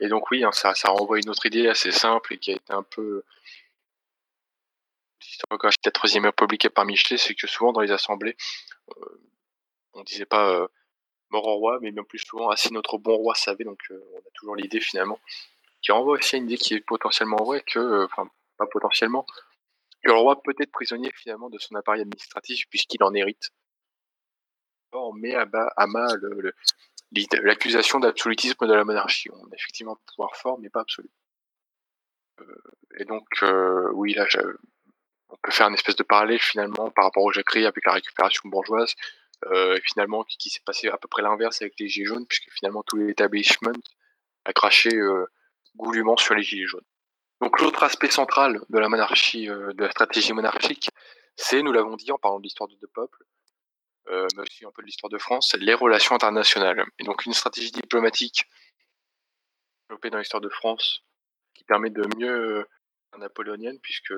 Et donc oui, hein, ça, ça renvoie à une autre idée assez simple et qui a été un peu de la troisième république par Michelet, c'est que souvent dans les assemblées, on disait pas mort au roi, mais bien plus souvent, ah si notre bon roi savait, donc on a toujours l'idée finalement, qui renvoie aussi à une idée qui est potentiellement vraie, que, enfin, pas potentiellement, que le roi peut être prisonnier finalement de son appareil administratif puisqu'il en hérite. On met à, bas, à mal l'accusation d'absolutisme de la monarchie. On a effectivement un pouvoir fort, mais pas absolu. Euh, et donc, euh, oui, là, on peut faire une espèce de parallèle finalement par rapport au Jacquerie avec la récupération bourgeoise. Euh, finalement, qui, s'est passé à peu près l'inverse avec les Gilets jaunes, puisque finalement tout l'établissement a craché goulûment sur les Gilets jaunes. Donc l'autre aspect central de la monarchie, euh, de la stratégie monarchique, c'est, nous l'avons dit en parlant de l'histoire de deux peuples, euh, mais aussi un peu de l'histoire de France, les relations internationales. Et donc une stratégie diplomatique développée dans l'histoire de France qui permet de mieux euh, napoléonienne, puisque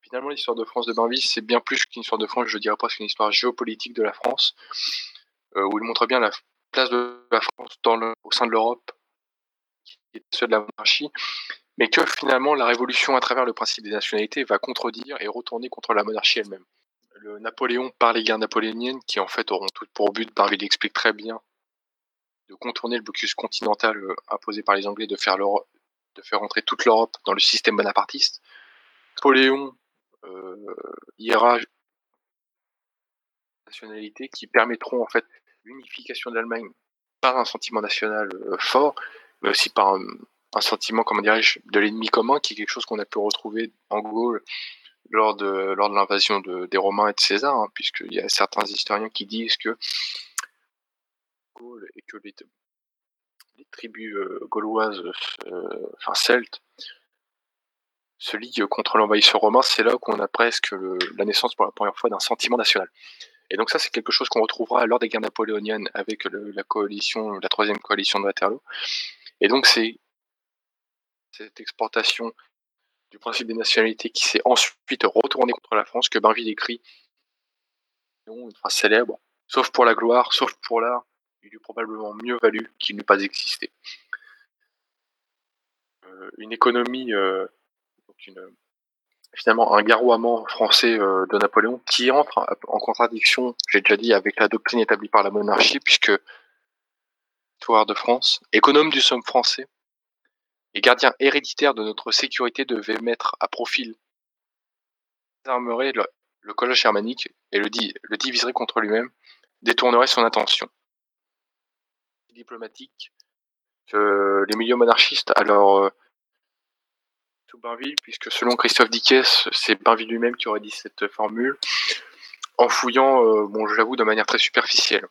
finalement l'histoire de France de Bainville, c'est bien plus qu'une histoire de France, je dirais presque une histoire géopolitique de la France, où il montre bien la place de la France au sein de l'Europe, qui est celle de la monarchie, mais que finalement la révolution à travers le principe des nationalités va contredire et retourner contre la monarchie elle-même. Le Napoléon par les guerres napoléoniennes, qui en fait auront toutes pour but, Barville explique très bien, de contourner le blocus continental euh, imposé par les Anglais, de faire, de faire entrer toute l'Europe dans le système bonapartiste. Napoléon euh, ira nationalités qui permettront en fait l'unification de l'Allemagne par un sentiment national euh, fort, mais aussi par un, un sentiment, comment dirais-je, de l'ennemi commun, qui est quelque chose qu'on a pu retrouver en Gaule lors de, lors de l'invasion de, des Romains et de César, hein, puisqu'il y a certains historiens qui disent que Gaule et que les, tribus euh, gauloises, euh, enfin celtes, se liguent contre l'envahisseur romain, c'est là qu'on a presque la naissance pour la première fois d'un sentiment national. Et donc ça, c'est quelque chose qu'on retrouvera lors des guerres napoléoniennes avec la coalition, la troisième coalition de Waterloo. Et donc c'est cette exportation du principe des nationalités qui s'est ensuite retournée contre la France que Bainville écrit une phrase célèbre, sauf pour la gloire, sauf pour l'art, il eût probablement mieux valu qu'il n'eût pas existé. Euh, une économie, euh, finalement un garroiement français euh, de Napoléon qui entre en contradiction, j'ai déjà dit, avec la doctrine établie par la monarchie, puisque l'histoire de France, économe du somme français et gardien héréditaire de notre sécurité devait mettre à profil armerait le, le germanique et le, le diviserait contre lui-même, détournerait son attention. Diplomatique que les milieux monarchistes alors Bainville, puisque selon Christophe Dickès, c'est Bainville lui-même qui aurait dit cette formule, en fouillant, euh, bon, je l'avoue, de manière très superficielle.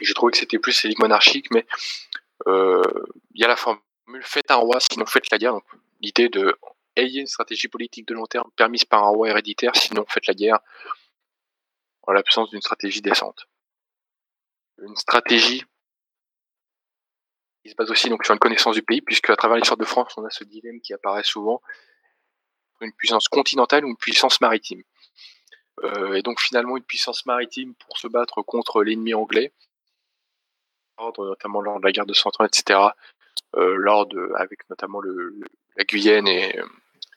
J'ai trouvé que c'était plus élique monarchique, mais euh, il y a la formule faites un roi, sinon faites la guerre. l'idée de ayez une stratégie politique de long terme permise par un roi héréditaire, sinon faites la guerre, en l'absence d'une stratégie décente. Une stratégie il se base aussi donc sur une connaissance du pays, puisque à travers l'histoire de France, on a ce dilemme qui apparaît souvent une puissance continentale ou une puissance maritime. Euh, et donc finalement une puissance maritime pour se battre contre l'ennemi anglais, notamment lors de la guerre de Cent Ans, etc., lors de, avec notamment la Guyenne et,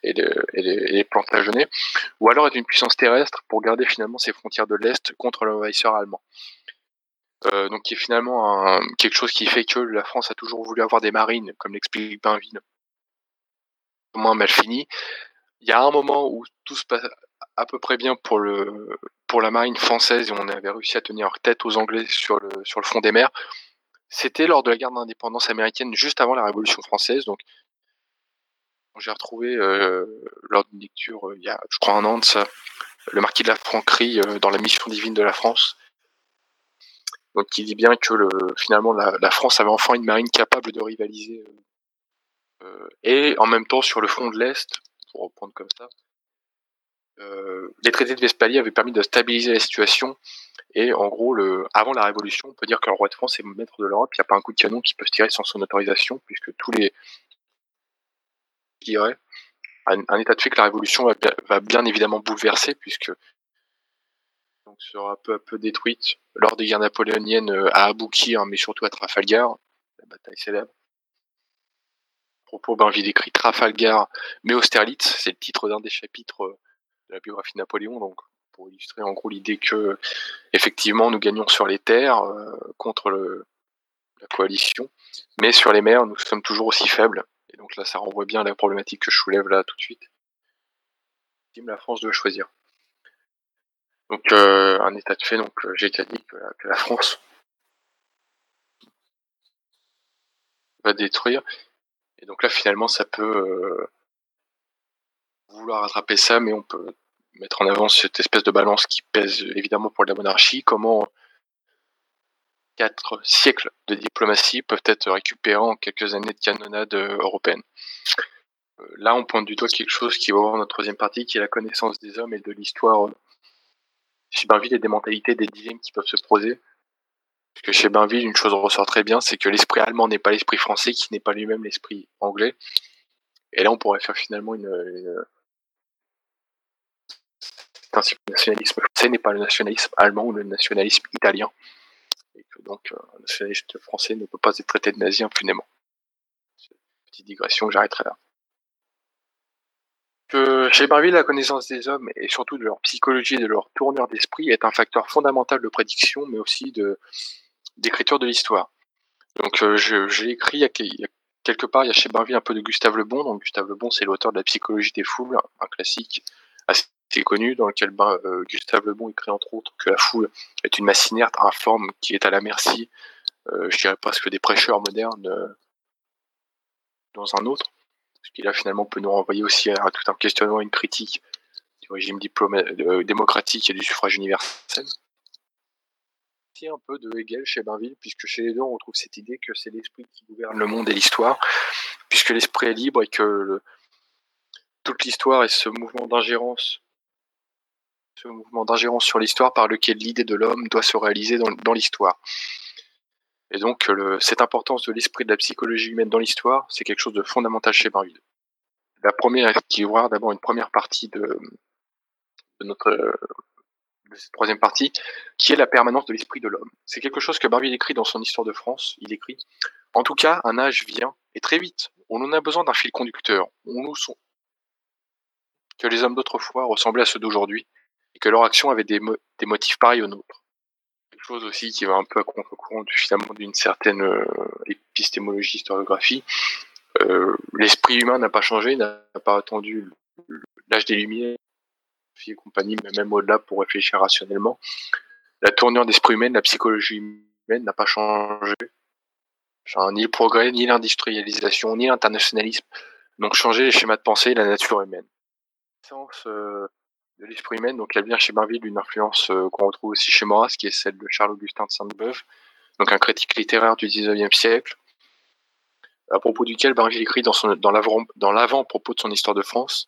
et, les, Plantagenets, ou alors être une puissance terrestre pour garder finalement ses frontières de l'Est contre l'envahisseur allemand. Euh, donc qui est finalement quelque chose qui fait que la France a toujours voulu avoir des marines, comme l'explique Bainville, au moins mal fini. Il y a un moment où tout se passe à peu près bien pour la marine française et on avait réussi à tenir tête aux Anglais sur le, sur le fond des mers. C'était lors de la guerre d'indépendance américaine, juste avant la Révolution française. Donc, j'ai retrouvé euh, lors d'une lecture, euh, il y a, je crois, un an de ça, le marquis de la Franquerie dans la mission divine de la France, donc qui dit bien que le, finalement la, France avait enfin une marine capable de rivaliser euh, euh, et en même temps sur le front de l'Est, pour reprendre comme ça, euh, les traités de Westphalie avaient permis de stabiliser la situation et en gros, le, avant la Révolution, on peut dire que le roi de France est maître de l'Europe, il n'y a pas un coup de canon qui peut se tirer sans son autorisation, puisque tous les... dirais un, un état de fait que la Révolution va, bien évidemment bouleverser, puisque sera peu à peu détruite lors des guerres napoléoniennes euh, à Aboukir, mais surtout à Trafalgar, la bataille célèbre. À propos, Bainville écrit Trafalgar, mais Austerlitz, c'est le titre d'un des chapitres euh, de la biographie de Napoléon, donc pour illustrer en gros l'idée que effectivement nous gagnons sur les terres euh, contre la coalition, mais sur les mers nous sommes toujours aussi faibles. Et donc là, ça renvoie bien à la problématique que je soulève là tout de suite. La France doit choisir. Donc euh, un état de fait, donc j'ai déjà dit que, la France va détruire. Et donc là finalement ça peut euh, vouloir rattraper ça, mais on peut mettre en avant cette espèce de balance qui pèse évidemment pour la monarchie. Comment quatre siècles de diplomatie peuvent être récupérés en quelques années de canonnade européenne. Là, on pointe du doigt quelque chose qui va avoir notre troisième partie, qui est la connaissance des hommes et de l'histoire chez Bainville, a des mentalités, des dilemmes qui peuvent se poser. Parce que chez Bainville, une chose ressort très bien, c'est que l'esprit allemand n'est pas l'esprit français, qui n'est pas lui-même l'esprit anglais. Et là, on pourrait faire finalement une. une... Ainsi le nationalisme français n'est pas le nationalisme allemand ou le nationalisme italien. Et que donc, euh, un nationaliste français ne peut pas être traité de nazi impunément. Petite digression que j'arrêterai là que chez Bainville, la connaissance des hommes et surtout de leur psychologie et de leur tournure d'esprit est un facteur fondamental de prédiction, mais aussi de d'écriture de l'histoire. Donc, euh, j'ai écrit quelque part, il y a chez Bainville un peu de Gustave Le Bon. Donc, Gustave Le Bon, c'est l'auteur de la psychologie des foules, un classique assez connu dans lequel ben, euh, Gustave Le Bon écrit entre autres que la foule est une masse inerte, informe, qui est à la merci, euh, je dirais presque des prêcheurs modernes dans un autre ce qui là finalement peut nous renvoyer aussi à, tout un questionnement, une critique du régime euh, démocratique et du suffrage universel. Un peu de Hegel chez Bainville, puisque chez les deux on retrouve cette idée que c'est l'esprit qui gouverne le monde et l'histoire, puisque l'esprit est libre et que toute l'histoire est ce mouvement d'ingérence ce mouvement d'ingérence sur l'histoire par lequel l'idée de l'homme doit se réaliser dans, l'histoire. Et donc, cette importance de l'esprit de la psychologie humaine dans l'histoire, c'est quelque chose de fondamental chez Barville. La première, qui ouvre d'abord une première partie de, notre de cette troisième partie, qui est la permanence de l'esprit de l'homme. C'est quelque chose que Barville écrit dans son Histoire de France. Il écrit En tout cas, un âge vient, et très vite. On en a besoin d'un fil conducteur. On nous sont que les hommes d'autrefois ressemblaient à ceux d'aujourd'hui, que leur action avait des, mo des motifs pareils aux nôtres. Quelque chose aussi qui va un peu à contre-courant finalement d'une certaine euh, épistémologie, historiographie. Euh, L'esprit humain n'a pas changé, n'a pas attendu l'âge des Lumières et compagnie, mais même au-delà pour réfléchir rationnellement. La tournure d'esprit humain, la psychologie humaine n'a pas changé. Ni le progrès, ni l'industrialisation, ni l'internationalisme n'ont changé les schémas de pensée et la nature humaine. De l'esprit humain, donc elle vient chez Barville d'une influence euh, qu'on retrouve aussi chez Maurras, qui est celle de Charles-Augustin de Sainte-Beuve, donc un critique littéraire du 19e siècle, à propos duquel Barville écrit dans, dans l'avant-propos de son histoire de France,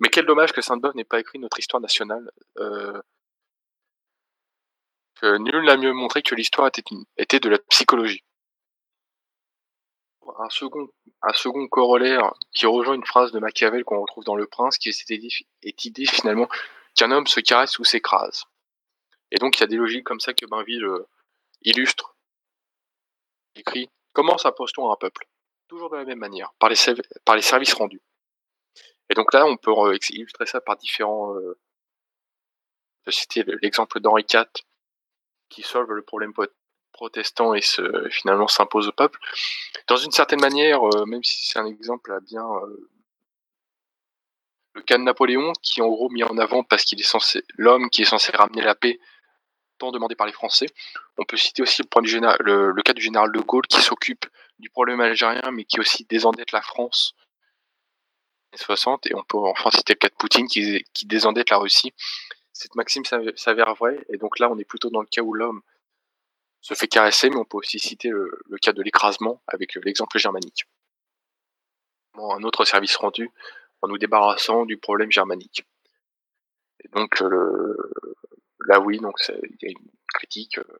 mais quel dommage que Sainte-Beuve n'ait pas écrit notre histoire nationale. Euh, que nul n'a mieux montré que l'histoire était, de la psychologie. Un second, un second corollaire qui rejoint une phrase de Machiavel qu'on retrouve dans Le Prince, qui est cette idée, est idée finalement qu'un homme se caresse ou s'écrase. Et donc il y a des logiques comme ça que Bainville euh, illustre, écrit. Comment s'impose-t-on à un peuple? Toujours de la même manière, par les, services rendus. Et donc là, on peut illustrer ça par différents. Euh, je citer l'exemple d'Henri IV qui solve le problème protestant et finalement s'impose au peuple. Dans une certaine manière, euh, même si c'est un exemple à bien. Euh, le cas de Napoléon, qui est en gros mis en avant parce qu'il est censé l'homme qui est censé ramener la paix, tant demandé par les Français. On peut citer aussi le, du général, le cas du général de Gaulle qui s'occupe du problème algérien, mais qui aussi désendette la France 60, et on peut enfin citer le cas de Poutine qui, qui désendette la Russie. Cette maxime s'avère vraie, et donc là on est plutôt dans le cas où l'homme se fait caresser, mais on peut aussi citer le, cas de l'écrasement avec l'exemple germanique. un autre service rendu en nous débarrassant du problème germanique. Et donc le, là oui, donc il y a une critique euh,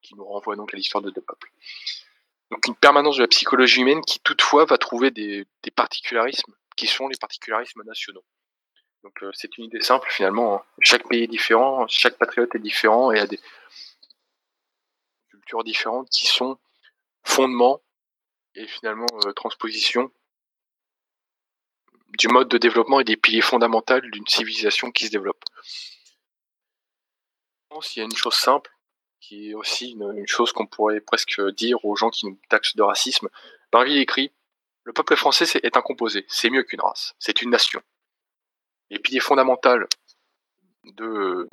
qui nous renvoie donc à l'histoire de deux peuples. Donc une permanence de la psychologie humaine qui toutefois va trouver des, particularismes qui sont les particularismes nationaux. Donc euh, c'est une idée simple finalement. Hein. Chaque pays est différent, chaque patriote est différent et a des différentes qui sont fondements et finalement euh, transposition du mode de développement et des piliers fondamentaux d'une civilisation qui se développe. Il y a une chose simple, qui est aussi une, chose qu'on pourrait presque dire aux gens qui nous taxent de racisme. Barville écrit Le peuple français est un composé, c'est mieux qu'une race, c'est une nation. Les piliers fondamentaux de,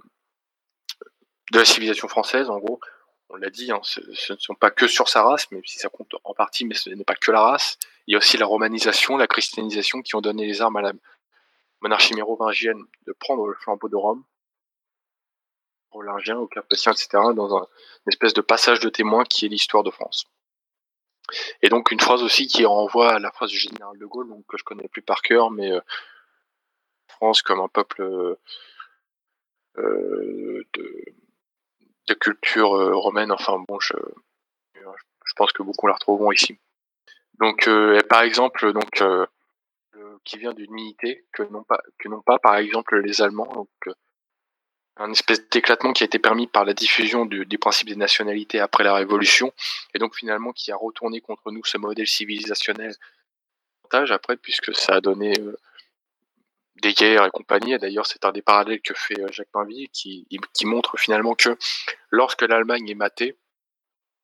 de la civilisation française, en gros, on l'a dit, hein, ce, ne sont pas que sur sa race, même si ça compte en partie, mais ce n'est pas que la race. Il y a aussi la romanisation, la christianisation qui ont donné les armes à la monarchie mérovingienne de prendre le flambeau de Rome au Capétien, etc., dans un, une espèce de passage de témoin qui est l'histoire de France. Et donc une phrase aussi qui renvoie à la phrase du général de Gaulle, que je connais plus par cœur, mais euh, France comme un peuple euh, de, de, culture euh, romaine, enfin bon, je, je pense que beaucoup la retrouveront ici. Donc par exemple, donc qui vient d'une unité que non pas que non pas par exemple les Allemands, donc un espèce d'éclatement qui a été permis par la diffusion du, du, principe des nationalités après la Révolution, et donc finalement qui a retourné contre nous ce modèle civilisationnel après, puisque ça a donné euh, des guerres et compagnie. D'ailleurs, c'est un des parallèles que fait euh, Jacques Pinville, qui, montre finalement que lorsque l'Allemagne est matée,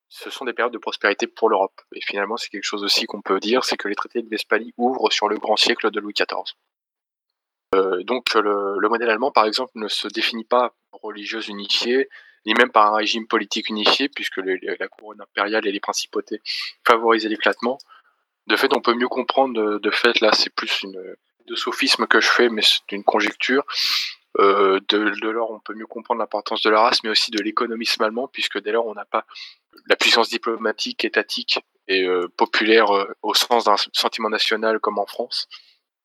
ce sont des périodes de prospérité pour l'Europe. Et finalement, c'est quelque chose aussi qu'on peut dire, c'est que les traités de Westphalie ouvrent sur le grand siècle de Louis XIV. Euh, donc le, modèle allemand, par exemple, ne se définit pas religieuse unifiée, ni même par un régime politique unifié, puisque la couronne impériale et les principautés favorisaient l'éclatement. De fait, on peut mieux comprendre, de, fait, là, c'est plus une, de sophisme que je fais, mais c'est une conjecture. Euh, de, de lors, on peut mieux comprendre l'importance de la race, mais aussi de l'économisme allemand, puisque dès lors, on n'a pas la puissance diplomatique, étatique et euh, populaire au sens d'un sentiment national comme en France,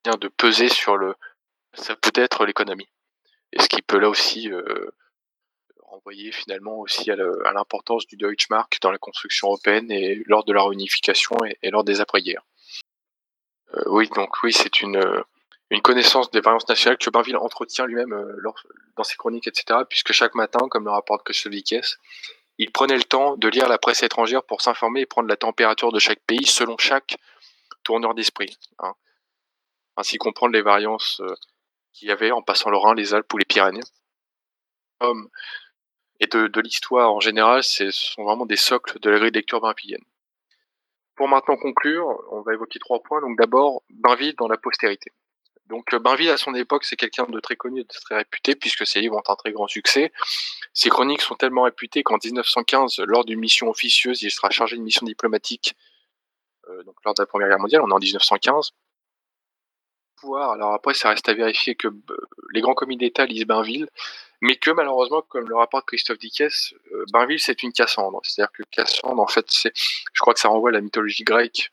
de peser sur le, ça peut être l'économie. et ce qui peut là aussi renvoyer finalement aussi à l'importance du Deutschmark dans la construction européenne et lors de la réunification et, lors des après-guerres. oui, donc oui, c'est une, une connaissance des variances nationales que Bainville entretient lui-même dans ses chroniques, etc., puisque chaque matin, comme le rapporte Kostovikes, il prenait le temps de lire la presse étrangère pour s'informer et prendre la température de chaque pays selon chaque tourneur d'esprit. Hein. Ainsi comprendre les variances euh, qu'il y avait en passant le Rhin, les Alpes ou les Pyrénées. Et de, l'histoire en général, ce sont vraiment des socles de la grille de lecture bainvillienne. Pour maintenant conclure, on va évoquer trois points. Donc d'abord, Bainville dans la postérité. Donc euh, Bainville à son époque, c'est quelqu'un de très connu, de très réputé, puisque ses livres ont un très grand succès. Ses chroniques sont tellement réputées qu'en 1915, lors d'une mission officieuse, il sera chargé d'une mission diplomatique euh, donc lors de la Première Guerre mondiale, on est en 1915. Alors après, ça reste à vérifier que euh, les grands comités d'État lisent Bainville, mais que malheureusement, comme le rapporte Christophe Dickès, Bainville c'est une Cassandre. C'est-à-dire que Cassandre, en fait, c'est, je crois que ça renvoie à la mythologie grecque.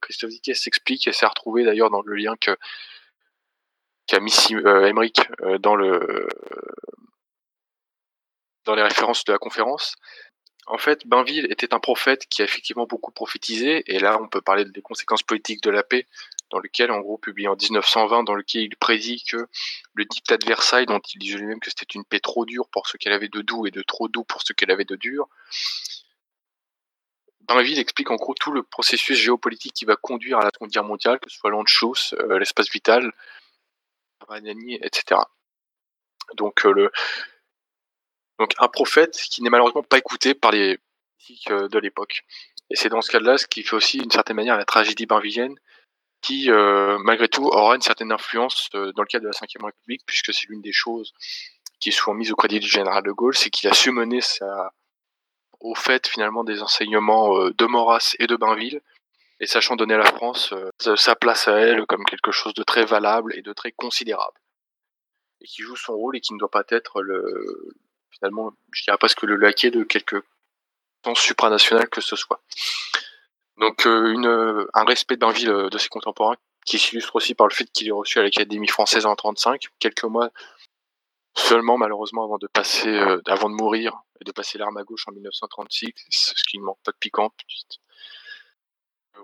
Christophe Dickès s'explique et s'est retrouvé d'ailleurs dans le lien que qu'a mis euh, euh, dans le dans les références de la conférence. En fait, Bainville était un prophète qui a effectivement beaucoup prophétisé, et là on peut parler des conséquences politiques de la paix, dans lequel, en gros, publié en 1920, dans lequel il prédit que le dictat de Versailles, dont il disait lui-même que c'était une paix trop dure pour ce qu'elle avait de doux et de trop doux pour ce qu'elle avait de dur, Bainville explique en gros tout le processus géopolitique qui va conduire à la Seconde Guerre mondiale, que ce soit l'Anschluss, euh, l'espace vital, etc. Donc, euh, donc un prophète qui n'est malheureusement pas écouté par les politiques euh, de l'époque. Et c'est dans ce cas-là ce qui fait aussi d'une certaine manière la tragédie bainvillienne, qui euh, malgré tout aura une certaine influence dans le cadre de la Ve République, puisque c'est l'une des choses qui est souvent mise au crédit du général de Gaulle, c'est qu'il a su mener au fait finalement des enseignements de Maurras et de Bainville, et sachant donner à la France euh, sa place à elle comme quelque chose de très valable et de très considérable. Et qui joue son rôle et qui ne doit pas être le, finalement, je dirais presque le laquais de quelque sens supranational que ce soit. Donc euh, une, un respect d'Anville de ses contemporains qui s'illustre aussi par le fait qu'il est reçu à l'Académie française en 1935, quelques mois seulement malheureusement avant de passer, euh, avant de mourir et de passer l'arme à gauche en 1936, ce qui ne manque pas de piquant.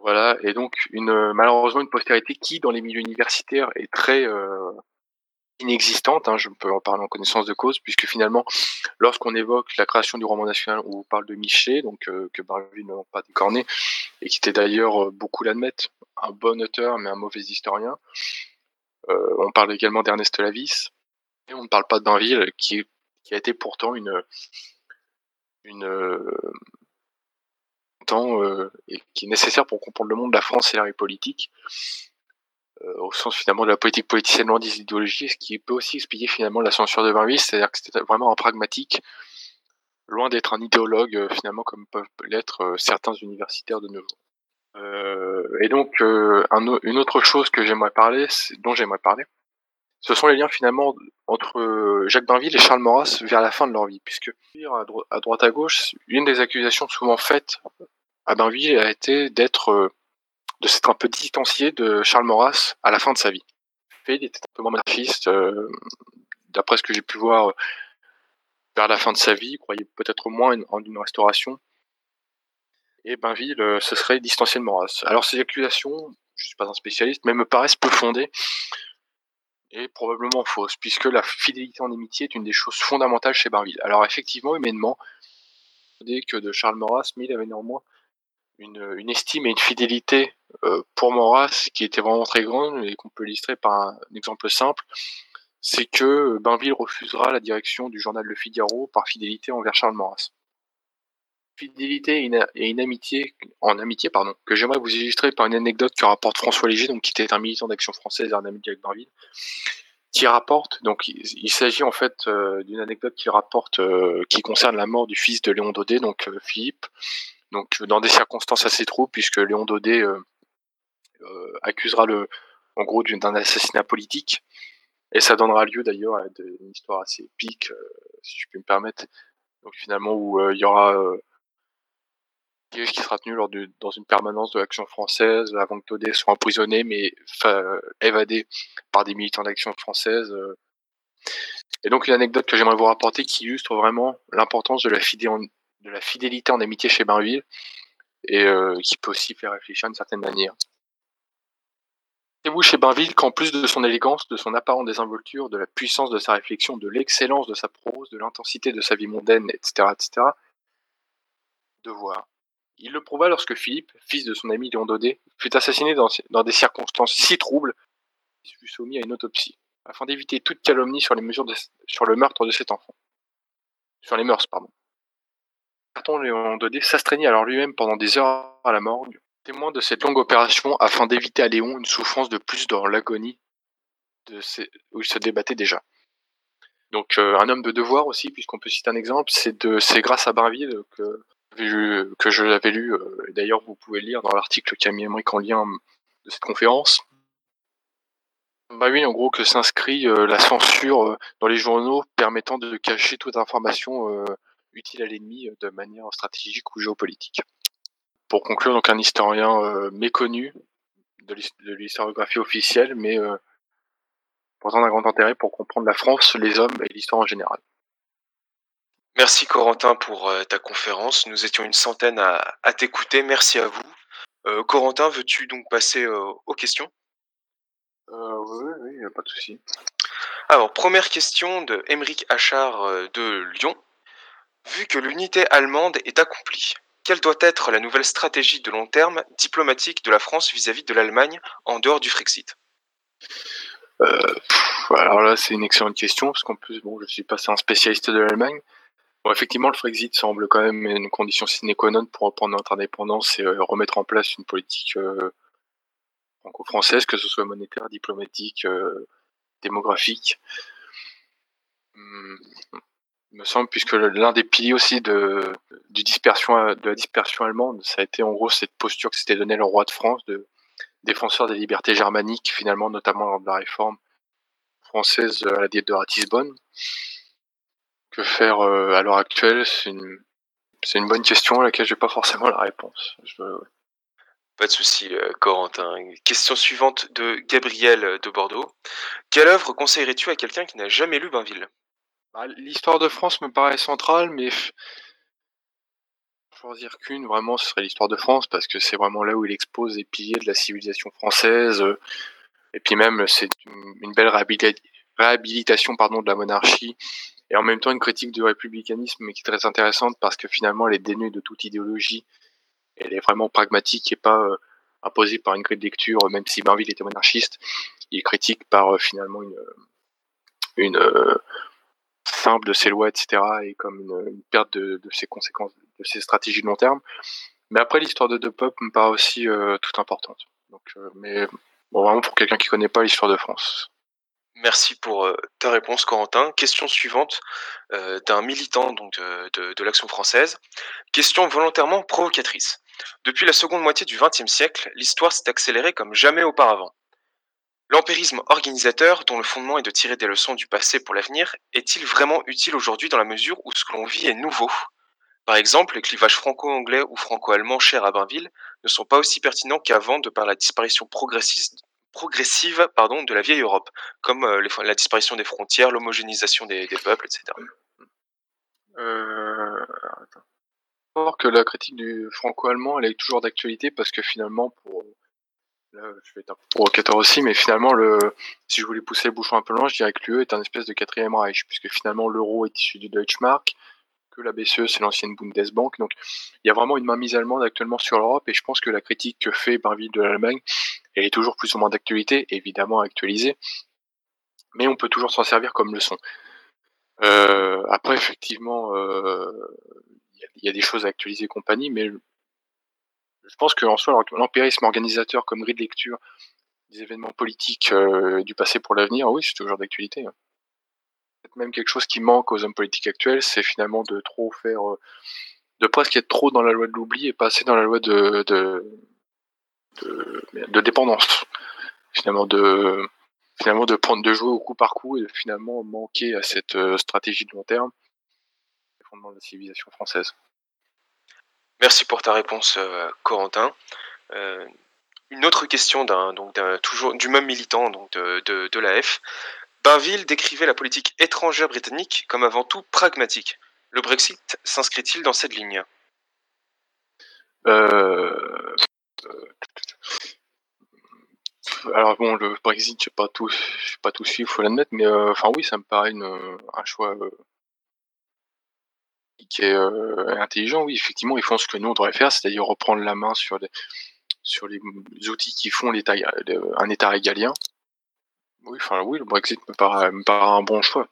Voilà, et donc une malheureusement une postérité qui, dans les milieux universitaires, est très euh, inexistante. Hein, je peux en parler en connaissance de cause, puisque finalement, lorsqu'on évoque la création du roman national, on parle de Michelet, donc euh, que Barville n'a pas décorné, et qui était d'ailleurs, euh, beaucoup l'admettent, un bon auteur, mais un mauvais historien. on parle également d'Ernest Lavis, et on ne parle pas de Bainville, qui, qui a été pourtant une, une euh, et qui est nécessaire pour comprendre le monde, la France et la politique, euh, au sens finalement de la politique politicienne loin des idéologies, ce qui peut aussi expliquer finalement la censure de Bainville, c'est-à-dire que c'était vraiment un pragmatique, loin d'être un idéologue euh, finalement comme peuvent l'être certains universitaires de nos jours. et donc une autre chose que j'aimerais parler, dont j'aimerais parler, ce sont les liens finalement entre Jacques Bainville et Charles Maurras vers la fin de leur vie, puisque à, droite à gauche, une des accusations souvent faites à Bainville a été d'être euh, de s'être un peu distancié de Charles Maurras à la fin de sa vie. Il était un peu moins monarchiste, euh, d'après ce que j'ai pu voir vers la fin de sa vie, il croyait peut-être moins en une restauration. Et Bainville euh, se serait distancié de Maurras. Alors ces accusations, je ne suis pas un spécialiste, mais me paraissent peu fondées et probablement fausses, puisque la fidélité en amitié est une des choses fondamentales chez Bainville. Alors effectivement, humainement, que de Charles Maurras, mais il avait néanmoins une, estime et une fidélité euh, pour Maurras qui était vraiment très grande et qu'on peut illustrer par un, exemple simple, c'est que Bainville refusera la direction du journal Le Figaro par fidélité envers Charles Maurras. Fidélité et une, amitié, en amitié pardon, que j'aimerais vous illustrer par une anecdote que rapporte François Léger, donc qui était un militant d'action française et un ami avec Bainville, qui rapporte, donc il, s'agit en fait euh, d'une anecdote qui rapporte, euh, qui concerne la mort du fils de Léon Daudet, donc Philippe, donc dans des circonstances assez troubles, puisque Léon Daudet euh, euh, accusera le, en gros d'un assassinat politique, et ça donnera lieu d'ailleurs à une histoire assez épique, euh, si je puis me permettre. Donc finalement où il y aura qui sera tenu lors de, dans une permanence de l'action française avant que Daudet soit emprisonné mais évadé par des militants d'action française Et donc une anecdote que j'aimerais vous rapporter qui illustre vraiment l'importance de la, de la fidélité en amitié chez Bainville et euh, qui peut aussi faire réfléchir d'une certaine manière. C'est-vous chez Bainville qu'en plus de son élégance, de son apparente désinvolture, de la puissance de sa réflexion, de l'excellence de sa prose, de l'intensité de sa vie mondaine, etc., etc., de voir. Il le prouva lorsque Philippe, fils de son ami Léon Daudet, fut assassiné dans, des circonstances si troubles qu'il fut soumis à une autopsie, afin d'éviter toute calomnie sur, les mesures sur le meurtre de cet enfant. Sur les mœurs, pardon. Carton Léon Daudet s'astreignit alors lui-même pendant des heures à la morgue, témoin de cette longue opération afin d'éviter à Léon une souffrance de plus dans l'agonie où il se débattait déjà. Donc euh, un homme de devoir aussi, puisqu'on peut citer un exemple, c'est de c'est grâce à Bainville que que je l'avais lu. Euh, d'ailleurs, vous pouvez lire dans l'article qu'a mis Emmerich en lien de cette conférence. Bah oui, en gros, que s'inscrit euh, la censure dans les journaux permettant de cacher toute information utile à l'ennemi de manière stratégique ou géopolitique. Pour conclure, donc un historien méconnu de l'historiographie officielle, mais pourtant d'un grand intérêt pour comprendre la France, les hommes et l'histoire en général. Merci Corentin pour ta conférence. Nous étions une centaine à, t'écouter. Merci à vous. Corentin, veux-tu donc passer aux questions? Oui, oui, pas de souci. Alors, première question de Émeric Achard de Lyon. Vu que l'unité allemande est accomplie, quelle doit être la nouvelle stratégie de long terme diplomatique de la France vis-à-vis de l'Allemagne en dehors du Frexit? Euh, Alors là, c'est une excellente question, parce qu'en plus, bon, je suis pas un spécialiste de l'Allemagne. Bon, effectivement, le Frexit semble quand même une condition sine qua non pour reprendre notre indépendance et euh, remettre en place une politique euh, franco-française, que ce soit monétaire, diplomatique, démographique. Hum, me semble, puisque l'un des piliers aussi de, la dispersion allemande, ça a été en gros cette posture que s'était donnée le roi de France, de défenseur des libertés germaniques, finalement, notamment lors de la réforme française à la diète de Ratisbonne. Que faire euh, à l'heure actuelle? C'est une, c'est une bonne question à laquelle j'ai pas forcément la réponse. Pas de souci, euh, Corentin. Question suivante de Gabriel de Bordeaux. Quelle œuvre conseillerais-tu à quelqu'un qui n'a jamais lu Bainville? Bah, l'histoire de France me paraît centrale, mais choisir qu'une, vraiment, ce serait l'histoire de France, parce que c'est vraiment là où il expose les piliers de la civilisation française. Et puis même, c'est une belle réhabilitation pardon, de la monarchie, et en même temps une critique du républicanisme, mais qui est très intéressante, parce que finalement, elle est dénuée de toute idéologie. Elle est vraiment pragmatique et pas euh, imposée par une grille de lecture, même si Bainville était monarchiste. Il critique par euh, finalement une, une euh, simple de ses lois, etc., et comme une, perte de, ses conséquences, de ses stratégies de long terme. Mais après, l'histoire de deux peuples me paraît aussi euh, toute importante. Donc, euh, mais bon, vraiment pour quelqu'un qui connaît pas l'histoire de France. Merci pour euh, ta réponse, Corentin. Question suivante d'un militant donc de, de l'Action française. Question volontairement provocatrice. Depuis la seconde moitié du XXe siècle, l'histoire s'est accélérée comme jamais auparavant. L'empirisme organisateur, dont le fondement est de tirer des leçons du passé pour l'avenir, est-il vraiment utile aujourd'hui dans la mesure où ce que l'on vit est nouveau? Par exemple, les clivages franco-anglais ou franco-allemands chers à Bainville ne sont pas aussi pertinents qu'avant de par la disparition progressive de la vieille Europe, comme euh, la disparition des frontières, l'homogénéisation des, peuples, etc. Euh... Or que la critique du franco-allemand, elle est toujours d'actualité parce que finalement, pour je vais être un provocateur aussi, mais finalement, le, si je voulais pousser le bouchon un peu loin, je dirais que l'UE est un espèce de quatrième Reich, puisque finalement l'euro est issu du Deutschmark, que la BCE c'est l'ancienne Bundesbank. Donc il y a vraiment une mainmise allemande actuellement sur l'Europe, et je pense que la critique que fait Barville de l'Allemagne, elle est toujours plus ou moins d'actualité, évidemment actualisée, mais on peut toujours s'en servir comme leçon. Euh, après, effectivement, euh, il y, a des choses à actualiser et compagnie, mais je pense qu'en soi, l'empirisme organisateur comme grille de lecture des événements politiques euh, du passé pour l'avenir, oui, c'est toujours d'actualité. Hein. Même quelque chose qui manque aux hommes politiques actuels, c'est finalement de trop faire, euh, de presque être trop dans la loi de l'oubli et pas assez dans la loi de, de, dépendance. Finalement, de, finalement, de prendre, de jouer au coup par coup et de finalement manquer à cette euh, stratégie de long terme, les fondements de la civilisation française. Merci pour ta réponse, euh, Corentin. Euh, une autre question d'un, donc toujours du même militant donc de, de, l'AF. Bainville décrivait la politique étrangère britannique comme avant tout pragmatique. Le Brexit s'inscrit-il dans cette ligne? Euh, alors bon, le Brexit, je sais pas tout, je suivre, faut l'admettre, mais euh, enfin oui, ça me paraît une, un choix qui est euh, intelligent. Oui, effectivement, ils font ce que nous on devrait faire, c'est-à-dire reprendre la main sur les sur les outils qui font l'état, un État régalien. Oui, enfin oui, le Brexit me paraît, me paraît un bon choix.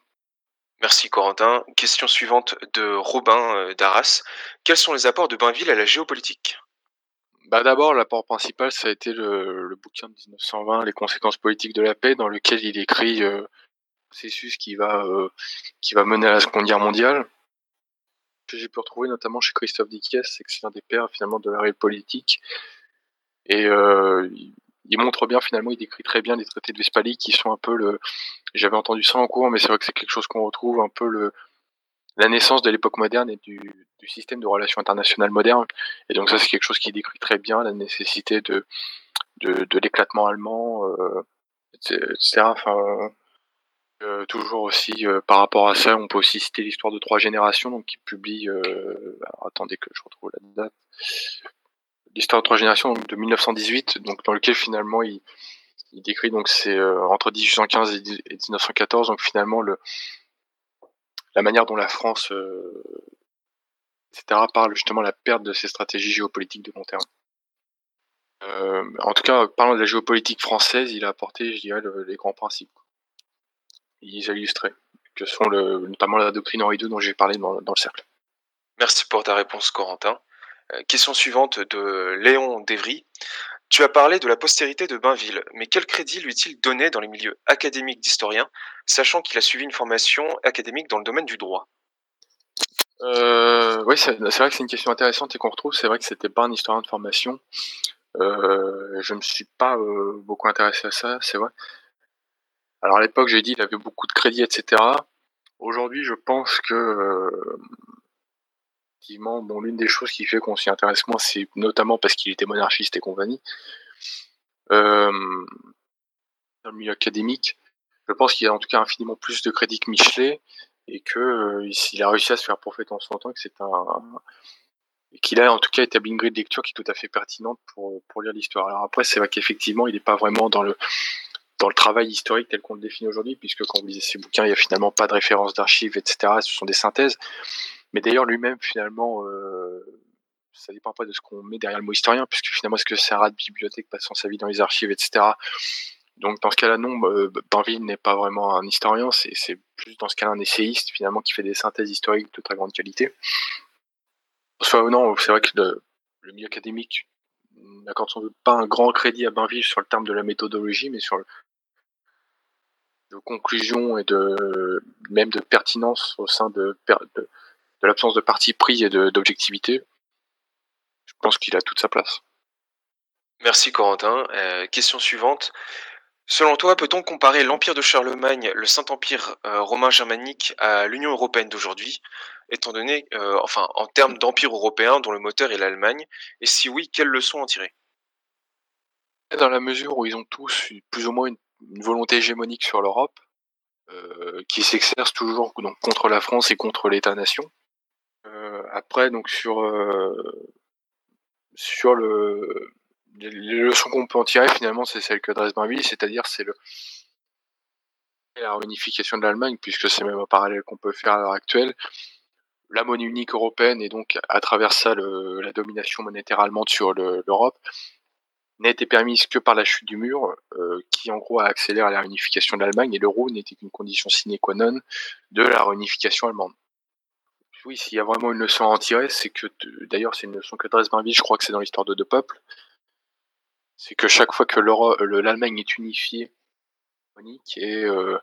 Merci Corentin. Question suivante de Robin d'Arras. Quels sont les apports de Bainville à la géopolitique? Bah D'abord, l'apport principal, ça a été le, le, bouquin de 1920, Les conséquences politiques de la paix, dans lequel il écrit euh, processus qui va, euh, qui va mener à la Seconde Guerre mondiale. Que j'ai pu retrouver notamment chez Christophe Dickès, c'est que c'est un des pères finalement de la réelle politique. Et euh, il montre bien finalement, il décrit très bien les traités de Westphalie qui sont un peu le. J'avais entendu ça en cours, mais c'est vrai que c'est quelque chose qu'on retrouve un peu le la naissance de l'époque moderne et du, système de relations internationales moderne. Et donc ça, c'est quelque chose qui décrit très bien la nécessité de, de, de l'éclatement allemand, euh, etc. Enfin, euh, toujours aussi euh, par rapport à ça, on peut aussi citer l'histoire de trois générations, donc qui publie. Euh, attendez que je retrouve la date. L'histoire de trois générations de 1918, donc dans lequel finalement il, décrit donc c'est entre 1815 et 1914, donc finalement le la manière dont la France, etc., parle justement de la perte de ses stratégies géopolitiques de long terme. En tout cas, parlant de la géopolitique française, il a apporté, je dirais, les grands principes. A illustrés, que sont le, notamment la doctrine Henri II dont j'ai parlé dans, dans, le cercle. Merci pour ta réponse, Corentin. Euh, question suivante de Léon Dévry. Tu as parlé de la postérité de Bainville, mais quel crédit lui est-il donné dans les milieux académiques d'historiens, sachant qu'il a suivi une formation académique dans le domaine du droit? Euh, Oui, c'est vrai que c'est une question intéressante et qu'on retrouve. C'est vrai que c'était pas un historien de formation. Euh, je me suis pas euh, beaucoup intéressé à ça, c'est vrai. Alors à l'époque, j'ai dit il avait beaucoup de crédits, etc. Aujourd'hui, je pense que euh, effectivement, bon, l'une des choses qui fait qu'on s'y intéresse moins, c'est notamment parce qu'il était monarchiste et compagnie. Euh, dans le milieu académique, je pense qu'il a en tout cas infiniment plus de crédits que Michelet et que euh, il a réussi à se faire prophète en son temps, que c'est un, qu'il a en tout cas établi une grille de lecture qui est tout à fait pertinente pour, pour lire l'histoire. Alors après, c'est vrai qu'effectivement, il n'est pas vraiment dans le dans le travail historique tel qu'on le définit aujourd'hui, puisque quand vous lisez ses bouquins, il n'y a finalement pas de référence d'archives, etc. Ce sont des synthèses. Mais d'ailleurs, lui-même, finalement, euh, ça dépend pas de ce qu'on met derrière le mot historien, puisque finalement, est-ce que c'est un rat de bibliothèque passant sa vie dans les archives, etc. Donc, dans ce cas-là, non, euh, Banville n'est pas vraiment un historien, c'est plus dans ce cas-là un essayiste, finalement, qui fait des synthèses historiques de très grande qualité. Soit non, c'est vrai que le, le milieu académique n'accorde sans doute pas un grand crédit à Bainville sur le terme de la méthodologie, mais sur le, de conclusion et de même de pertinence au sein de, de, de l'absence de parti pris et d'objectivité, je pense qu'il a toute sa place. Merci Corentin. Euh, question suivante. Selon toi, peut-on comparer l'empire de Charlemagne, le Saint-Empire euh, romain germanique, à l'Union européenne d'aujourd'hui, étant donné, euh, enfin, en termes d'empire européen dont le moteur est l'Allemagne, et si oui, quelles leçons en tirer? Dans la mesure où ils ont tous plus ou moins une, une volonté hégémonique sur l'Europe, euh, qui s'exerce toujours donc, contre la France et contre l'État-nation. Euh, après, donc sur euh, sur le les leçons qu'on peut en tirer finalement, c'est celle que Bainville, c'est-à-dire c'est la réunification de l'Allemagne, puisque c'est même un parallèle qu'on peut faire à l'heure actuelle. La monnaie unique européenne et donc à travers ça la domination monétaire allemande sur l'Europe n'a été permise que par la chute du mur, euh, qui en gros a accéléré la réunification de l'Allemagne, et l'euro n'était qu'une condition sine qua non de la réunification allemande. Oui, s'il y a vraiment une leçon à en tirer, c'est que, d'ailleurs c'est une leçon que dresse je crois que c'est dans l'histoire de deux peuples, c'est que chaque fois que l'Allemagne est unifiée, et, euh,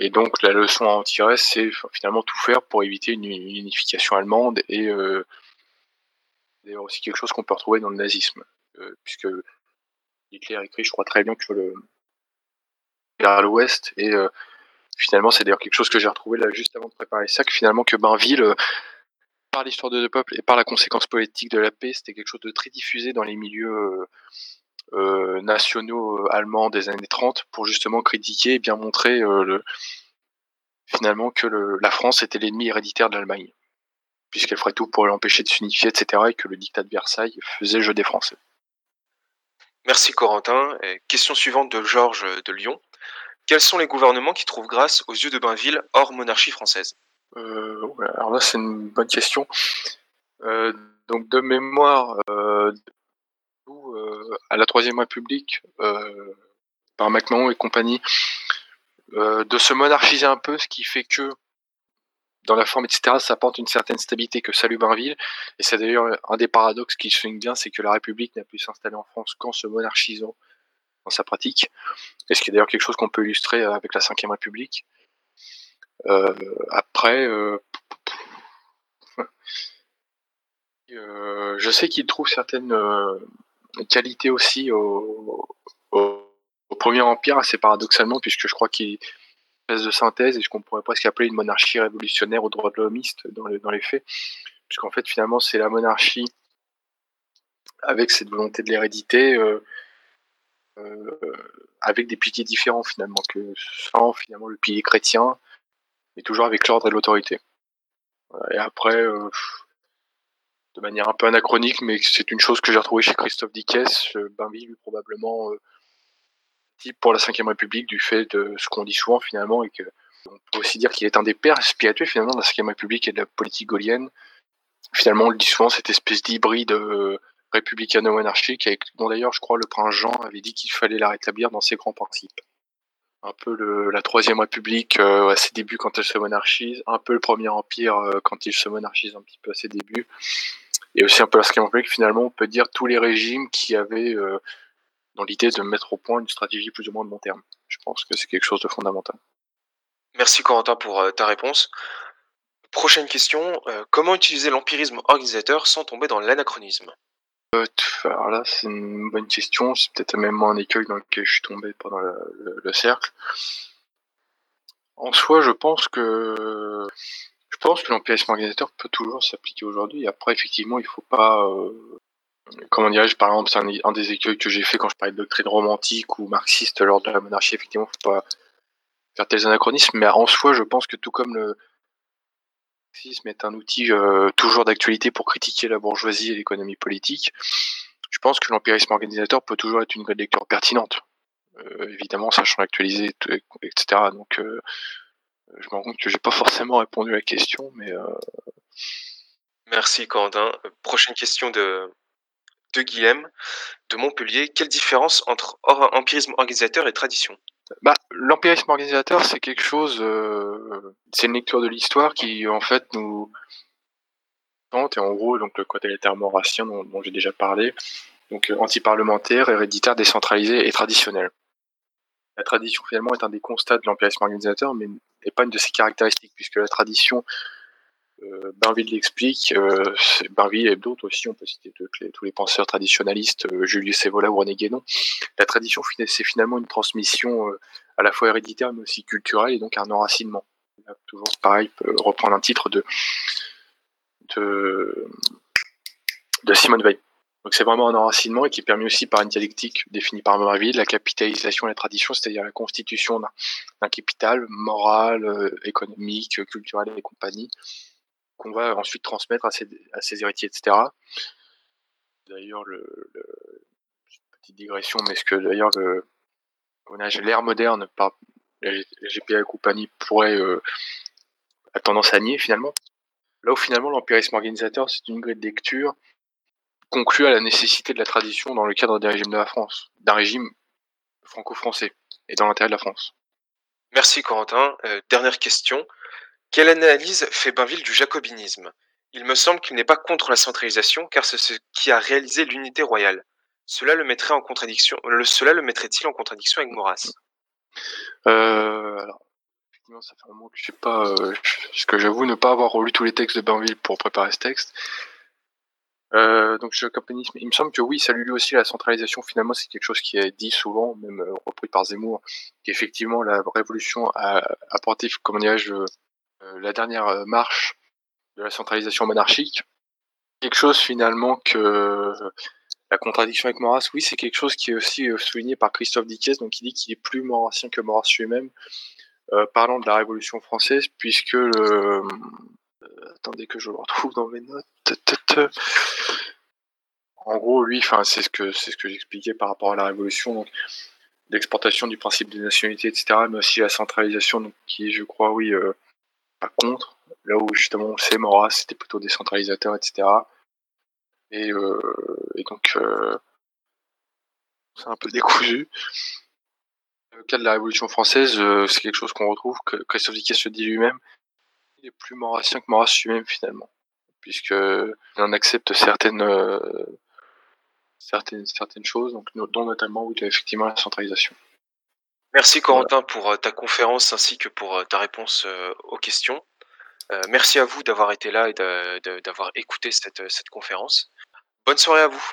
et, donc la leçon à en tirer, c'est finalement tout faire pour éviter une, une unification allemande et euh, d'ailleurs aussi quelque chose qu'on peut retrouver dans le nazisme, euh, puisque Hitler écrit, je crois très bien que le vers l'ouest, et euh, finalement c'est d'ailleurs quelque chose que j'ai retrouvé là juste avant de préparer ça, que finalement que Bainville, euh, par l'histoire de deux peuples et par la conséquence politique de la paix, c'était quelque chose de très diffusé dans les milieux nationaux allemands des années 30 pour justement critiquer et bien montrer le, finalement que la France était l'ennemi héréditaire de l'Allemagne, puisqu'elle ferait tout pour l'empêcher de s'unifier, etc., et que le dictat de Versailles faisait jeu des Français. Merci Corentin. question suivante de Georges de Lyon. Quels sont les gouvernements qui trouvent grâce aux yeux de Bainville hors monarchie française? Euh, Alors là, c'est une bonne question. Euh, donc de mémoire, euh, à la Troisième République, par MacMahon et compagnie, de se monarchiser un peu, ce qui fait que dans la forme, etc., ça apporte une certaine stabilité que salue Bainville. Et c'est d'ailleurs un des paradoxes qui souligne bien, c'est que la République n'a pu s'installer en France qu'en se monarchisant dans sa pratique. Et ce qui est d'ailleurs quelque chose qu'on peut illustrer avec la Ve République. Euh, après, euh, euh, je sais qu'il trouve certaines qualités aussi au, Premier Empire, assez paradoxalement, puisque je crois qu'il de synthèse et ce qu'on pourrait presque appeler une monarchie révolutionnaire au droit de l'homiste dans, dans les faits, puisqu'en fait finalement c'est la monarchie avec cette volonté de l'hérédité, avec des piliers différents finalement, que sans finalement le pilier chrétien, mais toujours avec l'ordre et l'autorité. Et après, euh, de manière un peu anachronique, mais c'est une chose que j'ai retrouvée chez Christophe Dickès, Bainville probablement pour la Ve République du fait de ce qu'on dit souvent finalement, et que on peut aussi dire qu'il est un des pères spirituels finalement de la Ve République et de la politique gaulienne. Finalement, on le dit souvent, cette espèce d'hybride euh, républicano-monarchique, dont d'ailleurs, je crois, le prince Jean avait dit qu'il fallait la rétablir dans ses grands principes un peu le, la Troisième République euh, à ses débuts quand elle se monarchise, un peu le Premier Empire euh, quand il se monarchise un petit peu à ses débuts, et aussi un peu la Cinquième République. Finalement, on peut dire tous les régimes qui avaient euh, dans l'idée de mettre au point une stratégie plus ou moins de long terme. Je pense que c'est quelque chose de fondamental. Merci Corentin pour ta réponse. Prochaine question, comment utiliser l'empirisme organisateur sans tomber dans l'anachronisme? Euh, alors là, c'est une bonne question. C'est peut-être même moi un écueil dans lequel je suis tombé pendant le, cercle. En soi, je pense que je pense que l'empirisme organisateur peut toujours s'appliquer aujourd'hui. Après, effectivement, il faut pas. Euh, comment dirais-je Par exemple, c'est un, des écueils que j'ai fait quand je parlais de doctrine romantique ou marxiste lors de la monarchie. Effectivement, il faut pas faire tels anachronismes. Mais en soi, je pense que tout comme le marxisme est un outil euh, toujours d'actualité pour critiquer la bourgeoisie et l'économie politique, je pense que l'empirisme organisateur peut toujours être une lecture pertinente. Euh, évidemment, sachant l'actualiser, etc. Donc, euh, je me rends compte que j'ai pas forcément répondu à la question, mais. Merci, Quentin. Prochaine question de, de Guillaume de Montpellier. Quelle différence entre empirisme organisateur et tradition? Bah, l'empirisme organisateur, c'est quelque chose, euh, c'est une lecture de l'histoire qui, en fait, nous et en gros, donc le côté mauracien dont, dont j'ai déjà parlé, donc euh, anti-parlementaire, héréditaire, décentralisé et traditionnel. La tradition, finalement, est un des constats de l'empirisme organisateur, mais n'est pas une de ses caractéristiques, puisque la tradition euh, Bainville l'explique, euh, Bainville et d'autres aussi, on peut citer tous les penseurs traditionnalistes, euh, Julius Evola ou René Guénon. La tradition, c'est finalement une transmission à la fois héréditaire mais aussi culturelle et donc un enracinement. Toujours pareil, reprendre un titre de, de, Simone Veil. Donc c'est vraiment un enracinement et qui est permis aussi par une dialectique définie par Bainville, la capitalisation et la tradition, c'est-à-dire la constitution d'un capital moral, économique, culturel et compagnie, qu'on va ensuite transmettre à ses, héritiers, etc. D'ailleurs, le, petite digression, mais ce que d'ailleurs le l'ère moderne par la GPA et compagnie pourrait euh, a tendance à nier finalement. Là où finalement l'empirisme organisateur, c'est une grille de lecture conclue à la nécessité de la tradition dans le cadre des régimes de la France, d'un régime franco-français et dans l'intérêt de la France. Merci Corentin. Euh, dernière question. Quelle analyse fait Bainville du jacobinisme? Il me semble qu'il n'est pas contre la centralisation, car c'est ce qui a réalisé l'unité royale. Cela le mettrait en contradiction. mettrait-il en contradiction avec Maurras? Euh, alors, effectivement, ça fait un moment que je sais pas. Euh, ce que j'avoue ne pas avoir relu tous les textes de Bainville pour préparer ce texte. Euh, donc jacobinisme, il me semble que oui, ça lui aussi la centralisation. Finalement, c'est quelque chose qui est dit souvent, même repris par Zemmour, qu'effectivement la révolution a apporté, comment dirais-je, euh, la dernière euh, marche de la centralisation monarchique. Quelque chose finalement que La contradiction avec Maurras, oui, c'est quelque chose qui est aussi souligné par Christophe Dickès, donc il dit qu'il est plus maurassien que Maurras lui-même, parlant de la Révolution française, puisque attendez que je le retrouve dans mes notes. En gros, lui, c'est ce que ce que j'expliquais par rapport à la Révolution, donc l'exportation du principe des nationalités, etc., mais aussi la centralisation, donc, qui je crois, oui, contre. Là où justement, c'est Maurras, c'était plutôt décentralisateur, etc. Et, et donc, c'est un peu décousu. Le cas de la Révolution française, c'est quelque chose qu'on retrouve, que Christophe Dickès se dit lui-même. Il est plus maurassien que Maurras lui-même, finalement, puisqu'il en accepte certaines certaines, certaines choses, donc, dont notamment effectivement la centralisation. Merci Corentin pour ta conférence ainsi que pour ta réponse aux questions. merci à vous d'avoir été là et d'avoir écouté cette, cette conférence. Bonne soirée à vous.